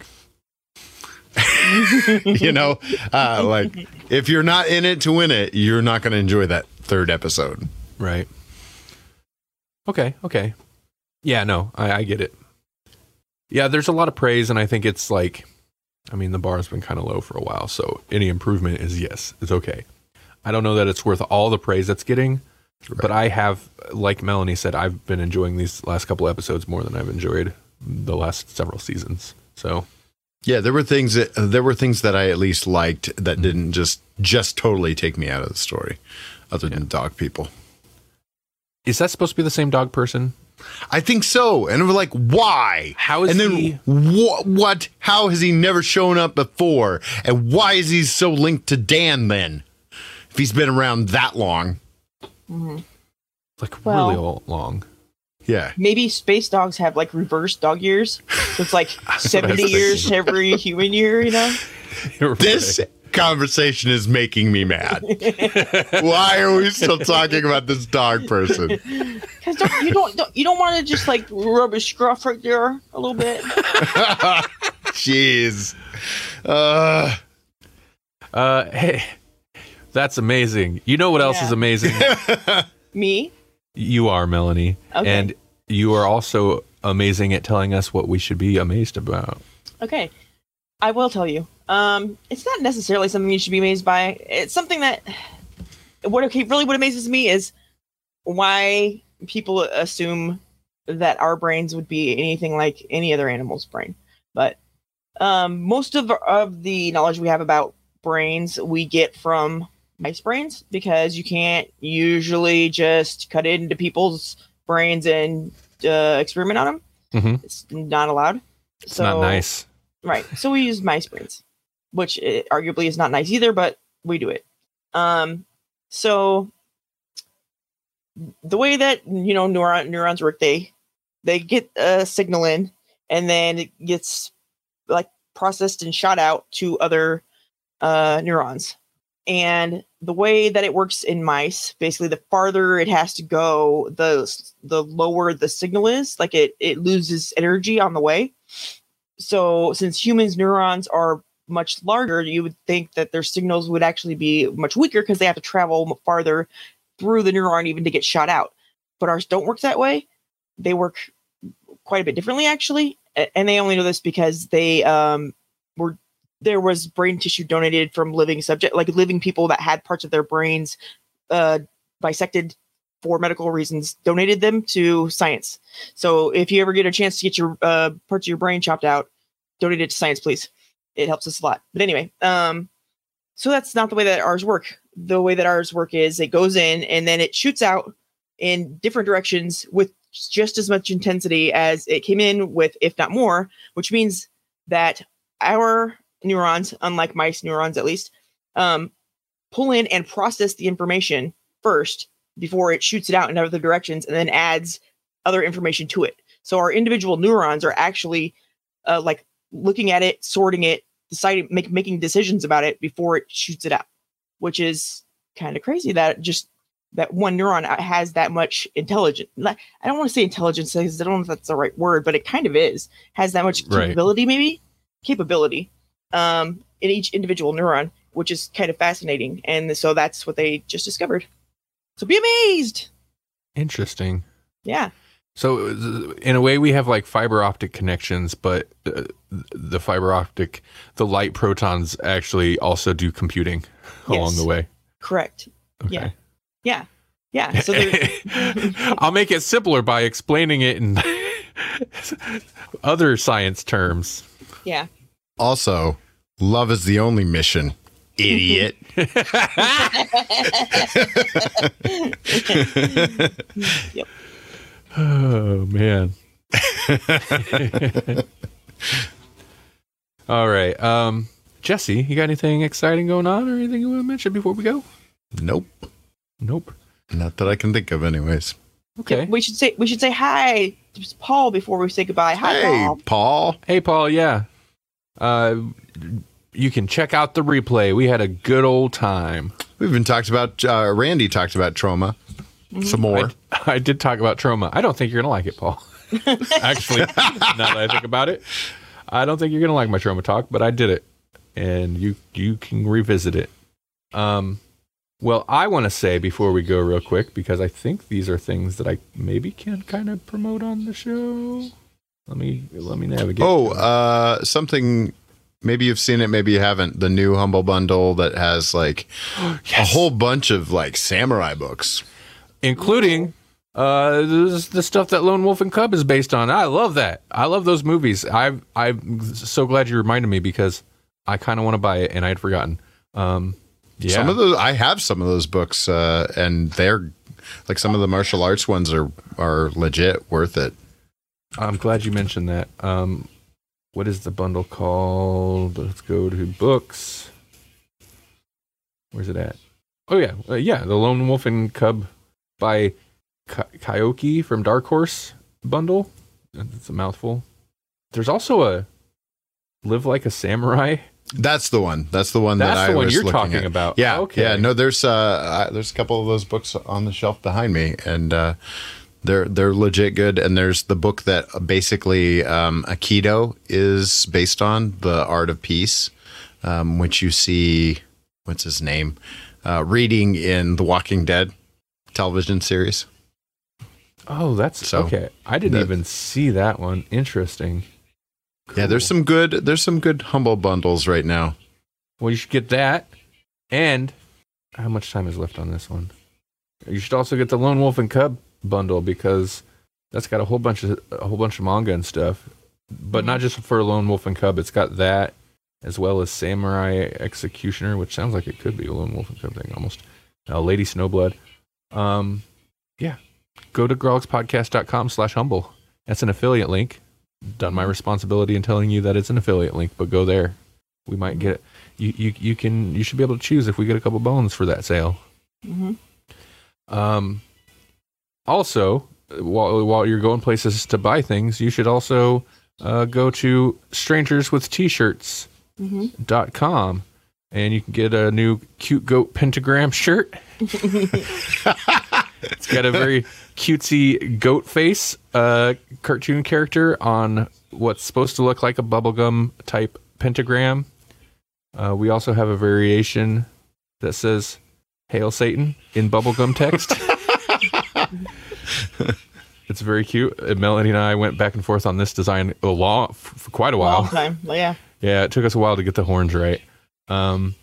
you know uh like if you're not in it to win it you're not going to enjoy that third episode Right. Okay. Okay. Yeah. No, I, I get it. Yeah, there's a lot of praise, and I think it's like, I mean, the bar's been kind of low for a while, so any improvement is yes, it's okay. I don't know that it's worth all the praise that's getting, but I have, like Melanie said, I've been enjoying these last couple episodes more than I've enjoyed the last several seasons. So Yeah, there were things that there were things that I at least liked that mm-hmm. didn't just just totally take me out of the story, other than dog people. is that supposed to be the same dog person? I think so, and we're like, why? How is and then he- wha- what? How has he never shown up before? And why is he so linked to Dan then? If he's been around that long, mm-hmm. Like Well- really all long. yeah. Maybe space dogs have like reverse dog years. So it's like what I was 70 years every human year, you know? This conversation is making me mad. why are we still talking about this dog person? Because don't, you don't, don't you don't want to just like rub a scruff right there a little bit. Jeez. Uh, Uh, hey, that's amazing. You know what else Yeah. is amazing? Me? you are Melanie, Okay. and you are also amazing at telling us what we should be amazed about. Okay. I will tell you. Um, it's not necessarily something you should be amazed by. It's something that what okay really what amazes me is why people assume that our brains would be anything like any other animal's brain. But um, most of of the knowledge we have about brains we get from mice brains because you can't usually just cut into people's brains and uh, experiment on them. Mhm. It's not allowed. It's not nice. Right. So we use mice brains, which uh, arguably is not nice either, but we do it. Um, so the way that you know neuron neurons work, they they get a signal in, and then it gets like processed and shot out to other uh, neurons. And the way that it works in mice, basically, the farther it has to go, the the lower the signal is. Like it it loses energy on the way so since humans neurons are much larger you would think that their signals would actually be much weaker because they have to travel farther through the neuron even to get shot out. But ours don't work that way. They work quite a bit differently actually and they only know this because they um were there was brain tissue donated from living subject like living people that had parts of their brains uh bisected for medical reasons donated them to science. So if you ever get a chance to get your uh, parts of your brain chopped out, donate it to science, please. It helps us a lot. But anyway, um, so that's not the way that ours work. The way that ours work is it goes in and then it shoots out in different directions with just as much intensity as it came in with, if not more, which means that our neurons, unlike mice neurons at least, um, pull in and process the information first before it shoots it out in other directions and then adds other information to it. So our individual neurons are actually uh, like looking at it, sorting it, deciding, make, making decisions about it before it shoots it out, which is kind of crazy that just that one neuron has that much intelligence. I don't want to say intelligence because I don't know if that's the right word, but it kind of is. Has that much Right. capability, maybe capability. um, in each individual neuron, which is kind of fascinating. And so that's what they just discovered. So be amazed. Interesting. Yeah. So, in a way, we have like fiber optic connections, but uh, the fiber optic, the light protons actually also do computing along the way. Correct. Okay. Yeah. Yeah. Yeah. So I'll make it simpler by explaining it in other science terms. yeah. Also, love is the only mission. Idiot. Oh man. All right. Um Jesse, you got anything exciting going on or anything you want to mention before we go? nope. Nope. Not that I can think of, anyways. Okay. We should say we should say hi to Paul before we say goodbye. Hi, hey, Paul. Paul. Hey Paul, yeah. Uh you can check out the replay. We had a good old time. We've been talked about. Uh, Randy talked about Troma. Some more. I, I did talk about Troma. I don't think you're gonna like it, Paul. Actually, now that I think about it, I don't think you're gonna like my Troma talk, but I did it, and you you can revisit it. Um, well, I want to say before we go real quick because I think these are things that I maybe can kind of promote on the show. Let me let me navigate. Oh, uh, something. Maybe you've seen it, maybe you haven't. The new Humble Bundle that has like a whole bunch of like samurai books. Including uh the stuff that Lone Wolf and Cub is based on. I love that. I love those movies. I I'm so glad you reminded me because I kind of want to buy it and I had forgotten. Um yeah. Some of those I have some of those books, uh, and they're like some of the martial arts ones are are legit worth it. I'm glad you mentioned that. Um what is the bundle called? Let's go to books. Where's it at? Oh yeah, uh, yeah, the Lone Wolf and Cub by Ka- Koike from Dark Horse bundle. It's a mouthful. There's also a Live Like a Samurai. That's the one. That's the one that That's I one was you're talking at. about. Yeah. Okay. Yeah. No, there's uh, I- there's a couple of those books on the shelf behind me, and uh, they're they're legit good. And there's the book that basically um, Aikido is based on, the Art of Peace, um, which you see. What's his name? Uh, reading in the Walking Dead television series. Oh, that's So, okay. I didn't the- even see that one. Interesting. Yeah, there's some good there's some good humble bundles right now. Well, you should get that. And how much time is left on this one? You should also get the Lone Wolf and Cub bundle because that's got a whole bunch of a whole bunch of manga and stuff. But not just for Lone Wolf and Cub. It's got that as well as Samurai Executioner, which sounds like it could be a Lone Wolf and Cub thing almost. Uh, Lady Snowblood. Um, yeah. Go to grogspodcast.com slash humble. That's an affiliate link. Done my responsibility in telling you that it's an affiliate link, but go there. We might get you you you can you should be able to choose if we get a couple bones for that sale. Mm-hmm. Um, also, while while you're going places to buy things, you should also uh, go to strangerswitht-shirts.com hmm and you can get a new cute goat pentagram shirt. it's got a very cutesy goat face uh, cartoon character on what's supposed to look like a bubblegum type pentagram. Uh, we also have a variation that says Hail Satan in bubblegum text. it's very cute. And Melanie and I went back and forth on this design a long, for quite a while. Long time. Yeah. Yeah, it took us a while to get the horns right. Um,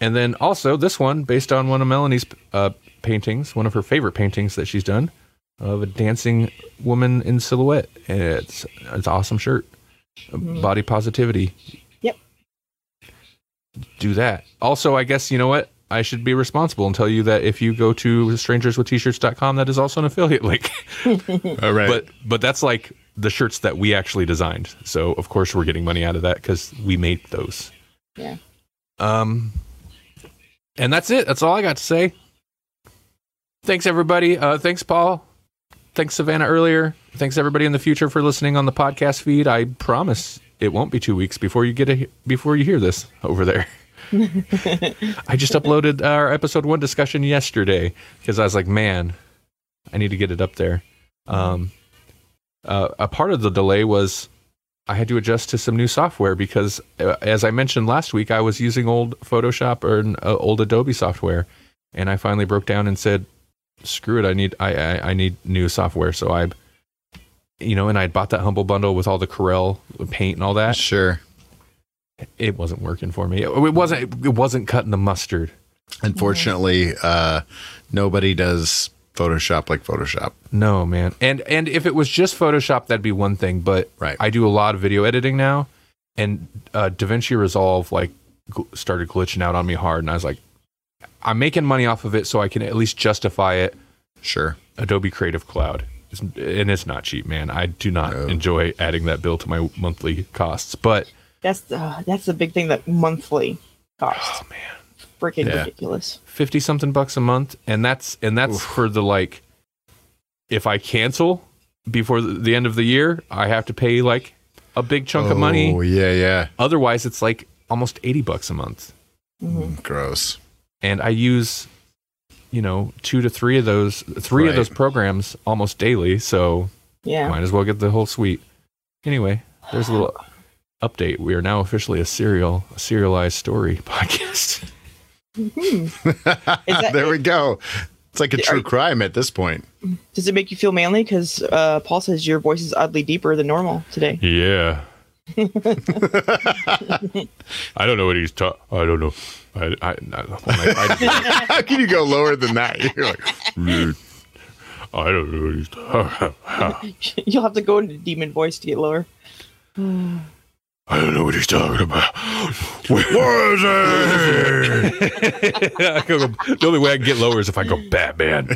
and then also this one, based on one of Melanie's uh, paintings, one of her favorite paintings that she's done, of a dancing woman in silhouette. And it's it's an awesome shirt. Mhm. Body positivity. Yep. Do that. Also, I guess you know what? I should be responsible and tell you that if you go to strangerswitht-shirts.com, that is also an affiliate link. All right. but but that's like the shirts that we actually designed. So of course we're getting money out of that because we made those. Yeah. Um, and that's it. That's all I got to say. Thanks everybody. Uh, thanks Paul. Thanks Savannah earlier. Thanks everybody in the future for listening on the podcast feed. I promise it won't be two weeks before you get a before you hear this over there. I just uploaded our episode one discussion yesterday because I was like, man, I need to get it up there. Um, uh, a part of the delay was I had to adjust to some new software because, uh, as I mentioned last week, I was using old Photoshop or uh, old Adobe software, and I finally broke down and said, "Screw it! I need I I, I need new software." So I, you know, and I bought that Humble bundle with all the Corel paint and all that. Sure. It wasn't working for me. It, it wasn't. It wasn't cutting the mustard. Unfortunately, uh, nobody does Photoshop like Photoshop. No, man. And and if it was just Photoshop, that'd be one thing. But Right. I do a lot of video editing now, and uh, DaVinci Resolve like gl- started glitching out on me hard, and I was like, I'm making money off of it, so I can at least justify it. Sure. Adobe Creative Cloud, It's- and it's not cheap, man. I do not No. enjoy adding that bill to my monthly costs, but That's the that's the big thing that monthly costs. oh man, Freaking Yeah. ridiculous. Fifty something bucks a month, and that's and that's for the like, if I cancel before the the end of the year, I have to pay like a big chunk of money. Oh, yeah, yeah. Otherwise, it's like almost 80 bucks a month. Mhm. Gross. And I use, you know, two to three of those, three of those programs almost daily. So Yeah. might as well get the whole suite. Anyway, there's a little update. We are now officially a serial, a serialized story podcast. Mhm. that- there we go. It's like a true crime at this point. Does it make you feel manly? Because uh, Paul says your voice is oddly deeper than normal today. Yeah. I don't know what he's talking. I don't know. I, I, I, I, I, How can you go lower than that? You're like, I don't know what he's talking. You'll have to go into demon voice to get lower. I don't know what he's talking about. Where is it? I go- the only way I can get lower is if I go Batman.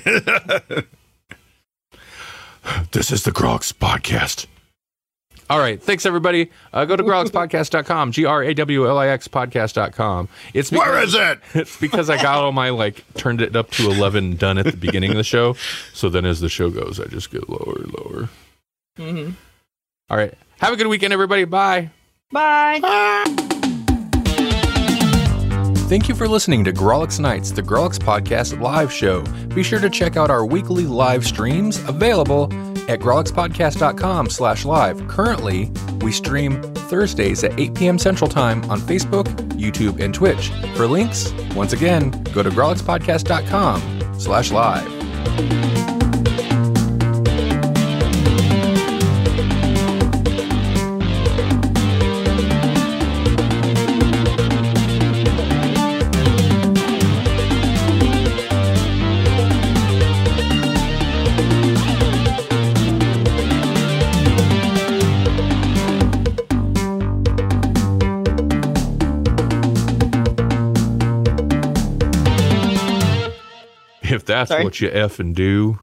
this is the Grawlix Podcast. All right. Thanks, everybody. Uh, go to grawlixpodcast.com, G R A W L I X podcast.com. It's because, Where is it? It's because I got all my, like, turned it up to 11 done at the beginning of the show. So then as the show goes, I just get lower and lower. hmm All right. Have a good weekend, everybody. Bye. Bye. Thank you for listening to Grawlix Nights, the Grawlix Podcast live show. Be sure to check out our weekly live streams available at grawlixpodcast.com slash live. Currently, we stream Thursdays at 8 p.m. Central Time on Facebook, YouTube, and Twitch. For links, once again, go to grawlixpodcast.com slash live. That's Sorry? what you effing do.